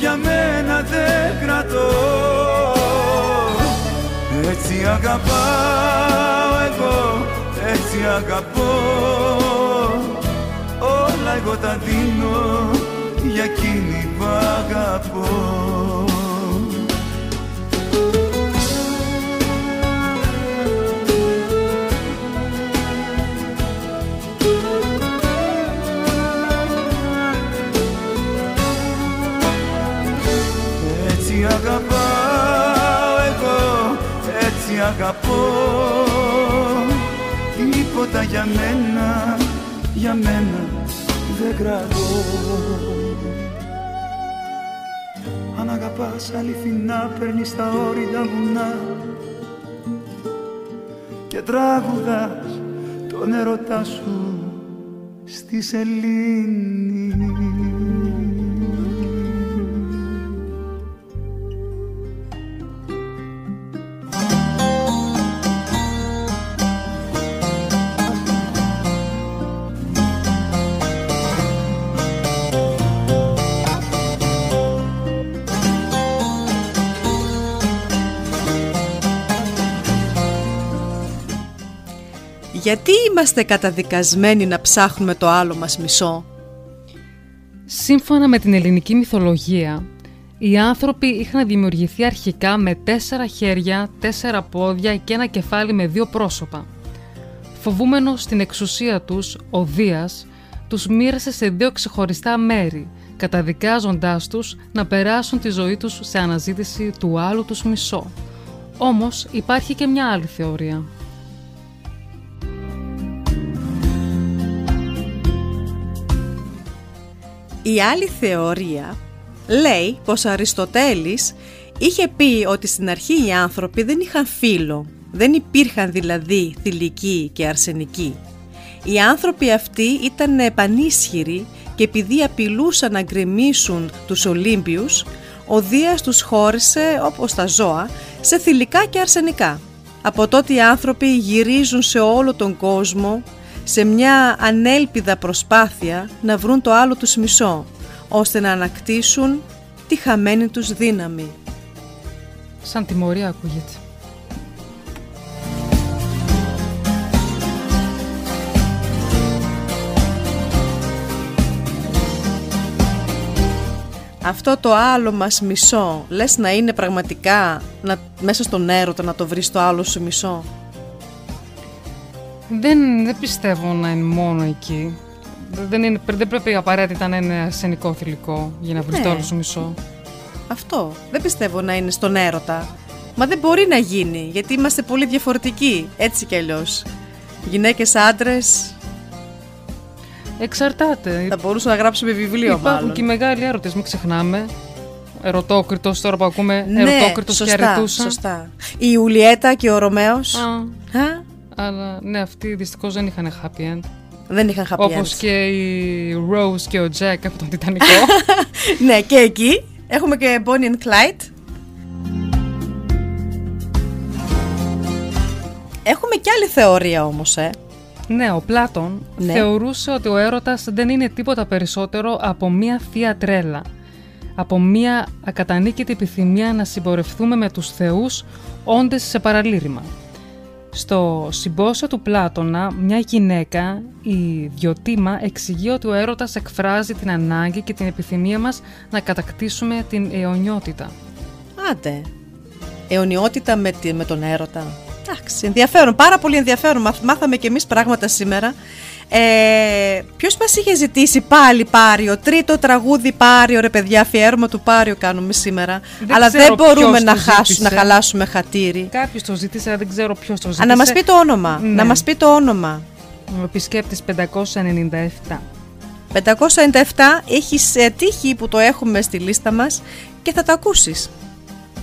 για μένα δεν κρατώ. Έτσι αγαπάω εγώ, έτσι αγαπώ. Όλα εγώ τα δίνω για εκείνη που αγαπώ αγαπώ. Τίποτα για μένα, για μένα δεν κρατώ. Αν αγαπάς αληθινά παίρνεις τα όρια βουνά Και τραγουδάς τον ερωτά σου στη σελήνη Γιατί είμαστε καταδικασμένοι να ψάχνουμε το άλλο μας μισό; Σύμφωνα με την ελληνική μυθολογία, οι άνθρωποι είχαν δημιουργηθεί αρχικά με τέσσερα χέρια, τέσσερα πόδια και ένα κεφάλι με δύο πρόσωπα. Φοβούμενος την εξουσία τους, ο Δίας, τους μοίρασε σε δύο ξεχωριστά μέρη, καταδικάζοντάς τους να περάσουν τη ζωή τους σε αναζήτηση του άλλου τους μισό. Όμως υπάρχει και μια άλλη θεωρία. Η άλλη θεωρία λέει πως ο Αριστοτέλης είχε πει ότι στην αρχή οι άνθρωποι δεν είχαν φύλλο, δεν υπήρχαν δηλαδή θηλυκοί και αρσενικοί. Οι άνθρωποι αυτοί ήταν πανίσχυροι και επειδή απειλούσαν να γκρεμίσουν τους Ολύμπιους, ο Δίας τους χώρισε, όπως τα ζώα, σε θηλυκά και αρσενικά. Από τότε οι άνθρωποι γυρίζουν σε όλο τον κόσμο σε μια ανέλπιδα προσπάθεια να βρουν το άλλο τους μισό, ώστε να ανακτήσουν τη χαμένη τους δύναμη. Σαν τιμωρία ακούγεται. Αυτό το άλλο μας μισό, λες να είναι πραγματικά να, μέσα στον έρωτα να το βρεις το άλλο σου μισό; Δεν, δεν πιστεύω να είναι μόνο εκεί. Δεν, είναι, δεν πρέπει απαραίτητα να είναι ασενικό θηλυκό για να βρεις Ναι. το άλλο σου μισό. Αυτό. Δεν πιστεύω να είναι στον έρωτα. Μα δεν μπορεί να γίνει, γιατί είμαστε πολύ διαφορετικοί, έτσι κι αλλιώς. Γυναίκες, άντρες, Εξαρτάται. θα μπορούσαμε να γράψουμε βιβλίο Υπάρχουν μάλλον. και οι μεγάλοι έρωτες, μην ξεχνάμε. Ερωτόκριτος, τώρα που ακούμε Ναι, ερωτόκριτος και σωστά, αρετούσα. σωστά. Η Ιουλιέτα και ο Ρωμαίος. Α, Α, αλλά ναι, αυτοί δυστυχώς δεν είχαν happy end. δεν είχαν happy Όπως ends. και η Rose και ο Jack από τον Τιτανικό. [laughs] ναι, και εκεί έχουμε και Bonnie and Clyde. Έχουμε και άλλη θεωρία όμως, ε. ναι, ο Πλάτων Ναι. θεωρούσε ότι ο έρωτας δεν είναι τίποτα περισσότερο από μία θεία τρέλα. Από μία ακατανίκητη επιθυμία να συμπορευθούμε με τους θεούς όντες σε παραλήρημα. Στο συμπόσιο του Πλάτωνα, μια γυναίκα, η Διωτήμα, εξηγεί ότι ο έρωτας εκφράζει την ανάγκη και την επιθυμία μας να κατακτήσουμε την αιωνιότητα. Άντε. Αιωνιότητα με, τη- με τον έρωτα. Εντάξει, ενδιαφέρον, πάρα πολύ ενδιαφέρον. Μάθ- Μάθαμε κι εμείς πράγματα σήμερα. Ε, ποιος μας είχε ζητήσει πάλι Πάριο, τρίτο τραγούδι Πάριο, ρε παιδιά, αφιέρωμα του Πάριο κάνουμε σήμερα. Δεν Αλλά ξέρω δεν μπορούμε ποιος να, το χάσουμε, ζήτησε. να χαλάσουμε χατήρι. Κάποιος το ζήτησε, αλλά δεν ξέρω ποιος το Α, ζήτησε. να μας πει το όνομα, Ναι. να μας πει το όνομα. Ο επισκέπτης 597. 597 έχεις ε, τύχη που το έχουμε στη λίστα μας και θα το ακούσεις.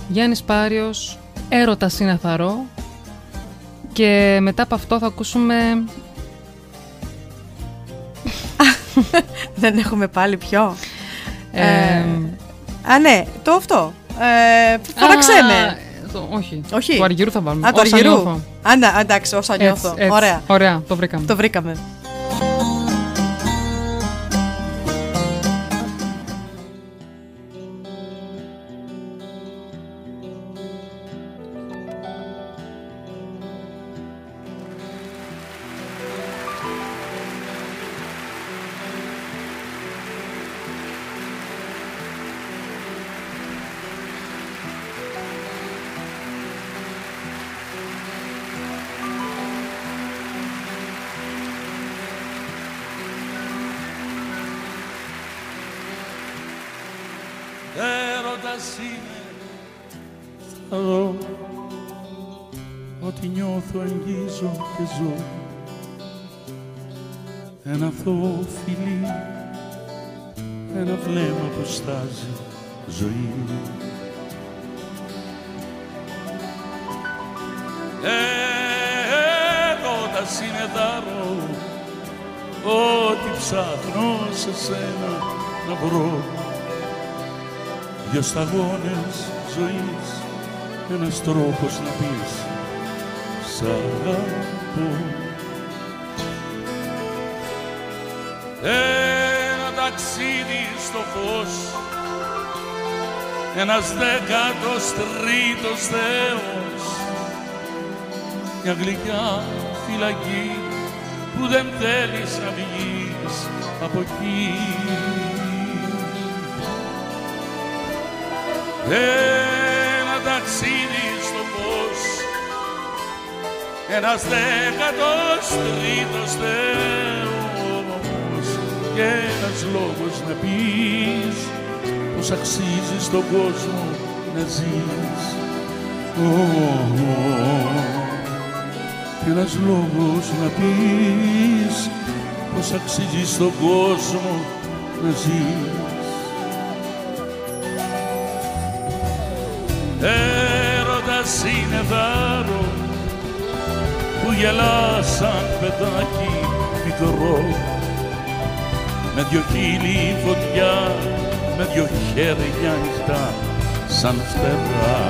Γιάννης Πάριος, έρωτας είναι αθαρό. Και μετά από αυτό θα ακούσουμε... [laughs] Δεν έχουμε πάλι πιο. Ε, Α, ναι, το αυτό. Ε, φώναξέ α, με. το- όχι. Όχι. Του Αργυρού θα βάλουμε. Α, το Όσα αργυρού. νιώθω. Α, ναι, εντάξει, όσα Έτσι, νιώθω. έτσι. Ωραία. Ωραία, το βρήκαμε. Το βρήκαμε. Ζωή. Έρωτας είναι δάρο Ό,τι ψάχνω σε σένα να βρω. Δυο σταγόνες ζωής Ένας τρόπος να πεις Σ' αγαπώ Ένα ταξίδι στο φως Ένας δέκατος τρίτος Θεός. Μια γλυκιά φυλακή που δεν θέλεις να βγεις από εκεί. Ένα ταξίδι στο φως. Ένας δέκατος τρίτος Θεός. Και ένας λόγος να πεις Πως αξίζει στον κόσμο να ζεις. Ω, Και ένας λόγος να πεις Πως αξίζει στον κόσμο να ζεις. Έρωτας είναι δάρο που γελάς σαν παιδάκι μικρό με δυο χείλη φωτιά, με δυο χέρια ανοιχτά σαν φτερά.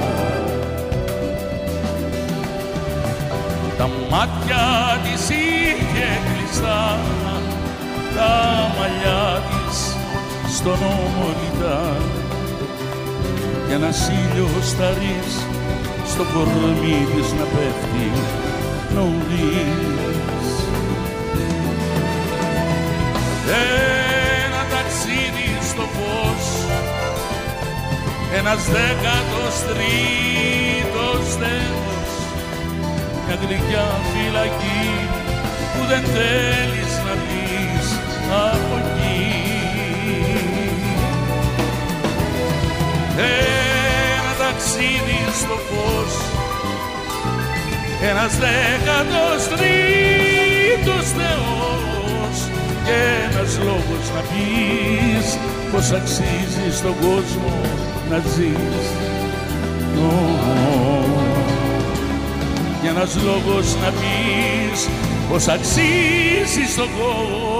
Τα μάτια της είχε κλειστά, τα μαλλιά της στον ώμο κι ένας ήλιος σταρής στο κορμί της να πέφτει νωρίς. Ένας δέκατος τρίτος τέλος. Μια γλυκιά φυλακή που δεν θέλεις να πεις από εκεί. Ένα ταξίδι στο φως. Ένας δέκατος τρίτος Θεός. Και ένας λόγος να πεις πως αξίζει στον κόσμο να ζεις. Και ένας λόγος να πεις πως αξίζει στον κόσμο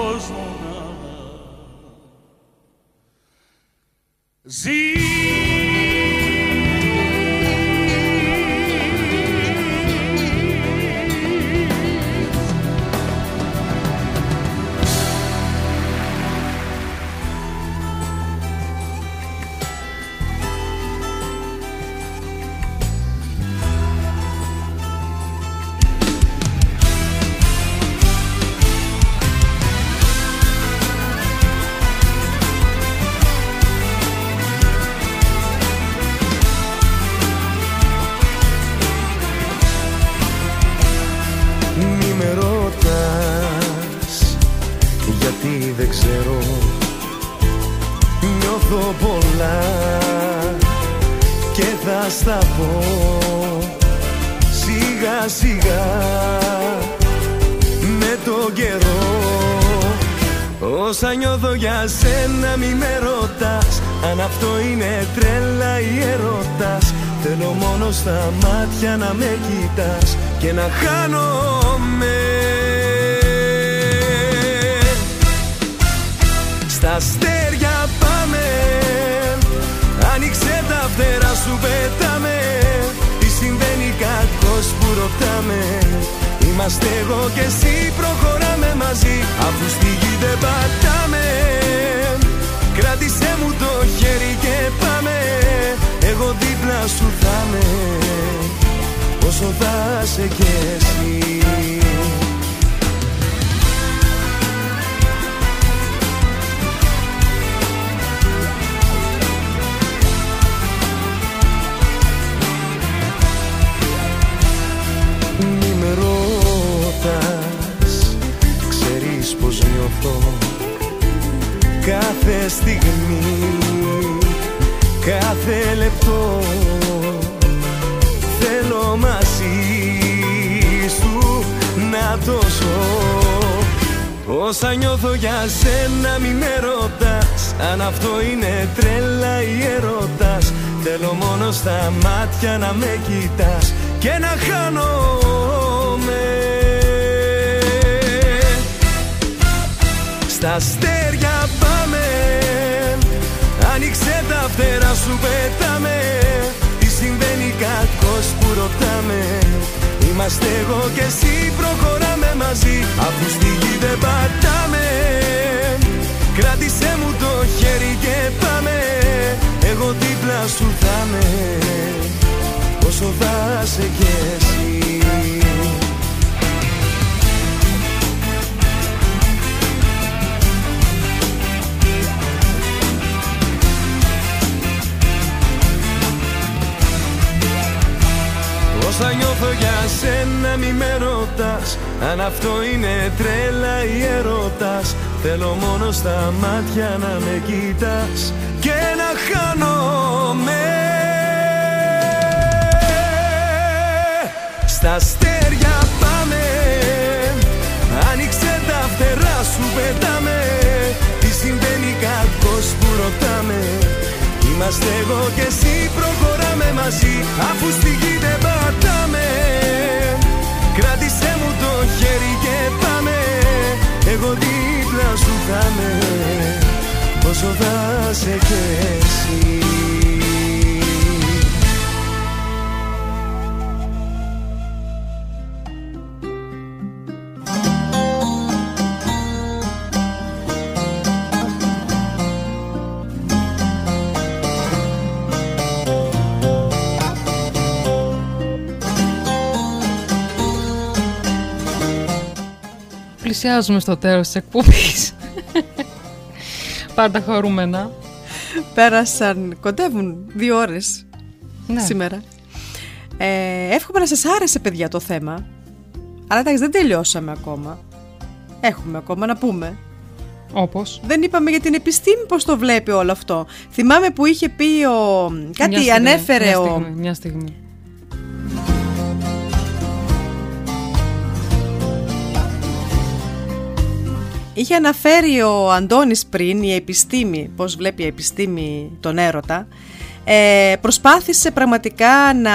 Όσα νιώθω για σένα μη με ρωτάς. Αν αυτό είναι τρέλα ή έρωτας Θέλω μόνο στα μάτια να με κοιτάς Και να χάνομαι. Στα αστέρια πάμε. Άνοιξε τα φτερά σου πετάμε. Τι συμβαίνει κακός που ρωτάμε Είμαστε εγώ και εσύ προχωράμε μαζί. Αφού στη γη δεν πατάμε. Κράτησέ μου το χέρι και πάμε. Εγώ δίπλα σου θα με Όσο θα σε κι εσύ. Μη με ρωτάς Ξέρεις πως νιώθω. Κάθε στιγμή Κάθε λεπτό Θέλω μαζί σου να το ζω. Όσα νιώθω για σένα μη με ρωτάς. Αν αυτό είναι τρέλα ή έρωτας Θέλω μόνο στα μάτια να με κοιτάς Και να χάνομαι Στα αστέρια πάμε. Άνοιξε τα φτερά σου πετάμε. Τι συμβαίνει κακός που ρωτάμε. Είμαστε εγώ και εσύ προχωράμε μαζί. Αφού στη γη δεν πατάμε. Κράτησέ μου το χέρι και πάμε. Εγώ δίπλα σου θα με Όσο θα σε κι εσύ Όσα νιώθω για σένα μη με ρωτάς. Αν αυτό είναι τρέλα ή έρωτας Θέλω μόνο στα μάτια να με κοιτάς. Και να χάνομαι. Στα αστέρια πάμε. Άνοιξε τα φτερά σου πετάμε. Τι συμβαίνει κακός που ρωτάμε. Είμαστε εγώ και εσύ προχωράμε μαζί. Αφού στη γη δεν πατάμε. Κράτησέ μου το χέρι και πάμε. Εγώ δίπλα σου θα με πόσο θα σε κι εσύ Πλησιάζουμε στο τέλος της εκπομπής. [laughs] Πάντα χαρούμενα. Πέρασαν, κοντεύουν δύο ώρες Ναι. σήμερα. Ε, εύχομαι να σας άρεσε παιδιά το θέμα. Αλλά εντάξει δεν τελειώσαμε ακόμα. Έχουμε ακόμα να πούμε. Όπως. Δεν είπαμε για την επιστήμη πώς το βλέπει όλο αυτό. Θυμάμαι που είχε πει ο... Κάτι Μια στιγμή, ανέφερε μια ο... Στιγμή, μια στιγμή. Είχε αναφέρει ο Αντώνης πριν η επιστήμη, πώς βλέπει η επιστήμη τον έρωτα. Ε, προσπάθησε πραγματικά να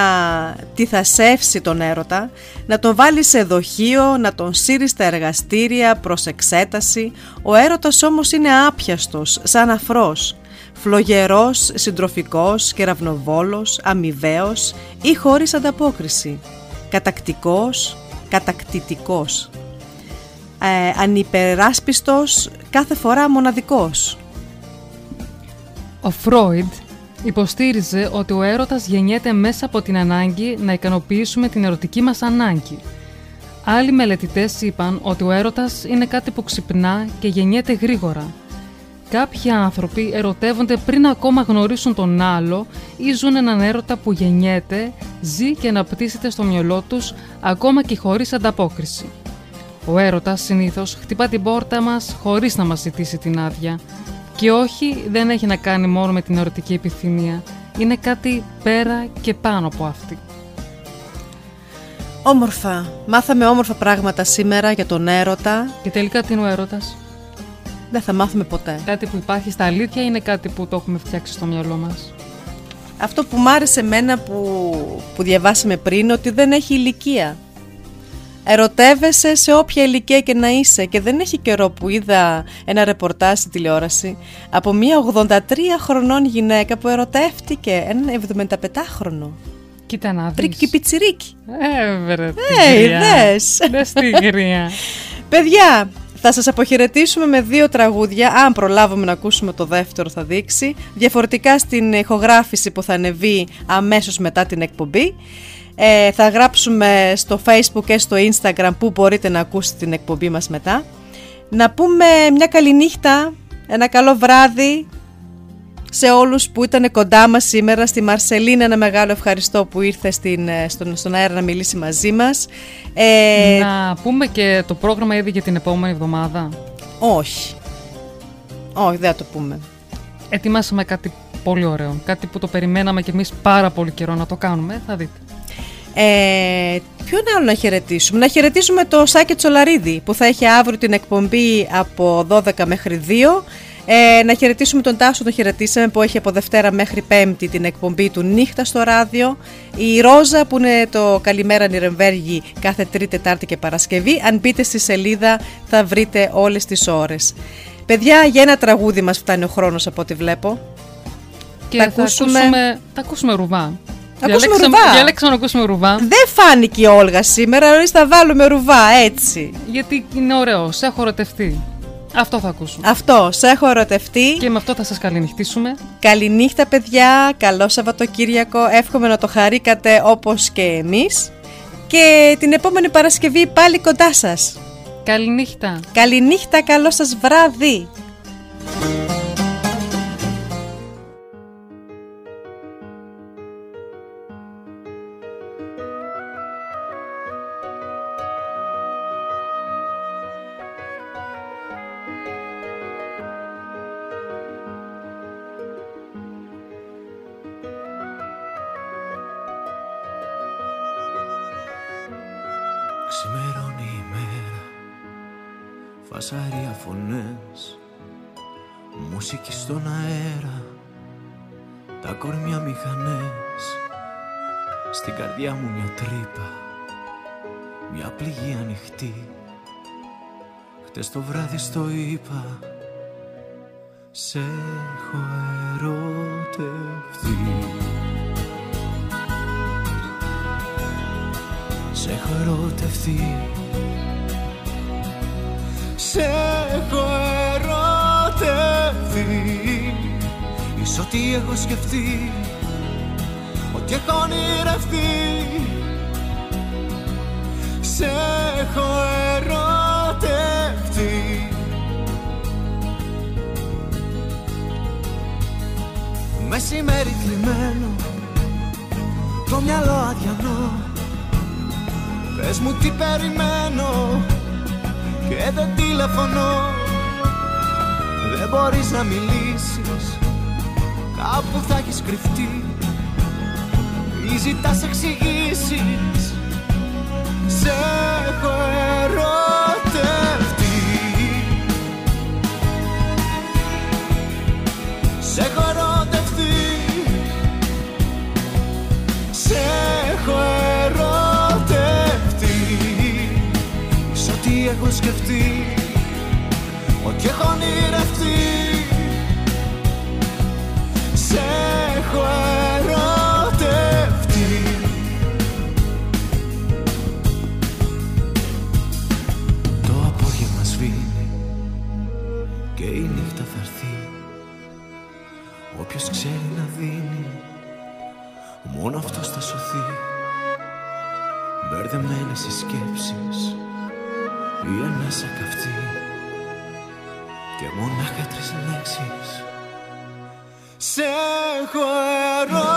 τυθασεύσει τον έρωτα, να τον βάλει σε δοχείο, να τον σύρει στα εργαστήρια προς εξέταση. Ο έρωτας όμως είναι άπιαστος, σαν αφρός. Φλογερός, συντροφικός, κεραυνοβόλος, αμοιβαίος ή χωρίς ανταπόκριση. Κατακτικός, κατακτητικός ε, ανυπεράσπιστος, κάθε φορά μοναδικός. Ο Φρόιντ υποστήριζε ότι ο έρωτας γεννιέται μέσα από την ανάγκη να ικανοποιήσουμε την ερωτική μας ανάγκη. Άλλοι μελετητές είπαν ότι ο έρωτας είναι κάτι που ξυπνά και γεννιέται γρήγορα. Κάποιοι άνθρωποι ερωτεύονται πριν ακόμα γνωρίσουν τον άλλο ή ζουν έναν έρωτα που γεννιέται, ζει και αναπτύσσεται στο μυαλό τους ακόμα και χωρίς ανταπόκριση. Ο έρωτας συνήθως χτυπά την πόρτα μας χωρίς να μας ζητήσει την άδεια. Και όχι, δεν έχει να κάνει μόνο με την ερωτική επιθυμία. Είναι κάτι πέρα και πάνω από αυτή. Όμορφα. Μάθαμε όμορφα πράγματα σήμερα για τον έρωτα. Και τελικά τι είναι ο έρωτας; Δεν θα μάθουμε ποτέ. Κάτι που υπάρχει στα αλήθεια είναι κάτι που το έχουμε φτιάξει στο μυαλό μας; Αυτό που μ' άρεσε εμένα που, που διαβάσαμε πριν, ότι δεν έχει ηλικία. Ερωτεύεσαι σε όποια ηλικία και να είσαι και δεν έχει καιρό που είδα ένα ρεπορτάζ στη τηλεόραση από μια 83 χρονών γυναίκα που ερωτεύτηκε έναν 75χρονο. Κοίτα να δεις. Τρίκι πιτσιρίκι. Ε, βρε, Ε, τίγρια. είδες. Δες τίγρια. [laughs] Παιδιά, θα σας αποχαιρετήσουμε με δύο τραγούδια. Αν προλάβουμε να ακούσουμε το δεύτερο θα δείξει. Διαφορετικά στην ηχογράφηση που θα ανεβεί αμέσως μετά την εκπομπή. Ε, θα γράψουμε στο facebook και στο instagram που μπορείτε να ακούσετε την εκπομπή μας μετά. Να πούμε μια καλή νύχτα, ένα καλό βράδυ σε όλους που ήταν κοντά μας σήμερα. Στη Μαρσελίνα ένα μεγάλο ευχαριστώ που ήρθε στην, ε, στον, στον αέρα να μιλήσει μαζί μας. Ε, Να πούμε και το πρόγραμμα ήδη για την επόμενη εβδομάδα. Όχι. Όχι, δεν θα το πούμε. Ετοιμάσαμε κάτι πολύ ωραίο. Κάτι που το περιμέναμε κι εμείς πάρα πολύ καιρό να το κάνουμε. Θα δείτε. Ε, ποιον άλλο να χαιρετήσουμε; Να χαιρετήσουμε το Σάκη Τσολαρίδη που θα έχει αύριο την εκπομπή από 12 μέχρι 2. Ε, να χαιρετήσουμε τον Τάσο, τον χαιρετήσαμε που έχει από Δευτέρα μέχρι Πέμπτη την εκπομπή του Νύχτα στο ράδιο. Η Ρόζα που είναι το Καλημέρα Νιρεμβέργη κάθε Τρίτη, Τετάρτη και Παρασκευή. Αν μπείτε στη σελίδα θα βρείτε όλες τις ώρες. Παιδιά, για ένα τραγούδι μας φτάνει ο χρόνος από ό,τι βλέπω. Και Θα θα ακούσουμε- ακούσουμε, θα ακούσουμε ρουβά. Θα ακούσουμε Διαλέξαμε- ρουβά. Διαλέξαμε να ακούσουμε ρουβά. Δεν φάνηκε η Όλγα σήμερα, εμείς θα βάλουμε ρουβά, έτσι. Γιατί είναι ωραίο. Σε έχω ερωτευτεί. Αυτό θα ακούσουμε. Αυτό, σε έχω ερωτευτεί. Και με αυτό θα σας καληνυχτήσουμε. Καληνύχτα παιδιά, καλό Σαββατοκύριακο, εύχομαι να το χαρήκατε όπως και εμείς. Και την επόμενη Παρασκευή πάλι κοντά σας. Καληνύχτα. Καληνύχτα, καλό σας βράδυ. Ξημερώνει η μέρα. Φασαρία φωνές Μουσική στον αέρα. Τα κορμιά μηχανές Στην καρδιά μου μια τρύπα. Μια πληγή ανοιχτή. Χτες το βράδυ στο είπα Σε έχω ερωτευτεί Σε έχω ερωτευτεί Σε έχω ερωτευτεί Ίσως ό,τι έχω σκεφτεί Ό,τι έχω ονειρευτεί. Σε έχω ερωτευτεί Μεσημέρι κλειμένο Το μυαλό αδιανό Πες μου τι περιμένω Και δεν τηλεφωνώ. Δεν μπορείς να μιλήσεις Κάπου θα έχεις κρυφτεί. Ή ζητάς εξηγήσεις Σε έχω ερωτευτεί. Σε έχω ερωτευτεί. Σε έχω ερωτευτεί έχω σκεφτεί. Ό,τι έχω ονειρευτεί. Σε έχω μονάχα τρεις λέξεις Σε έχω ερωτευτεί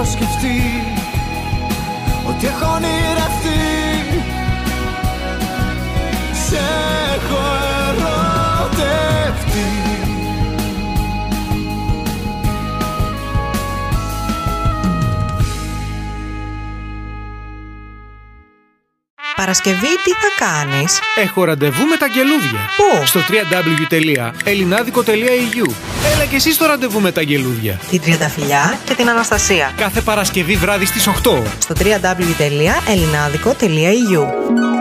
έχω σκεφτεί Ό,τι έχω ονειρευτεί. Σε έχω ερωτευτεί. Παρασκευή τι θα κάνεις; Έχω ραντεβού με τα γελούδια. Πού; Στο www.elinadico.eu Έλα και εσύ στο ραντεβού με τα γελούδια. Την Τριανταφυλιά και την Αναστασία Κάθε Παρασκευή βράδυ στις 8. Στο www.elinadico.eu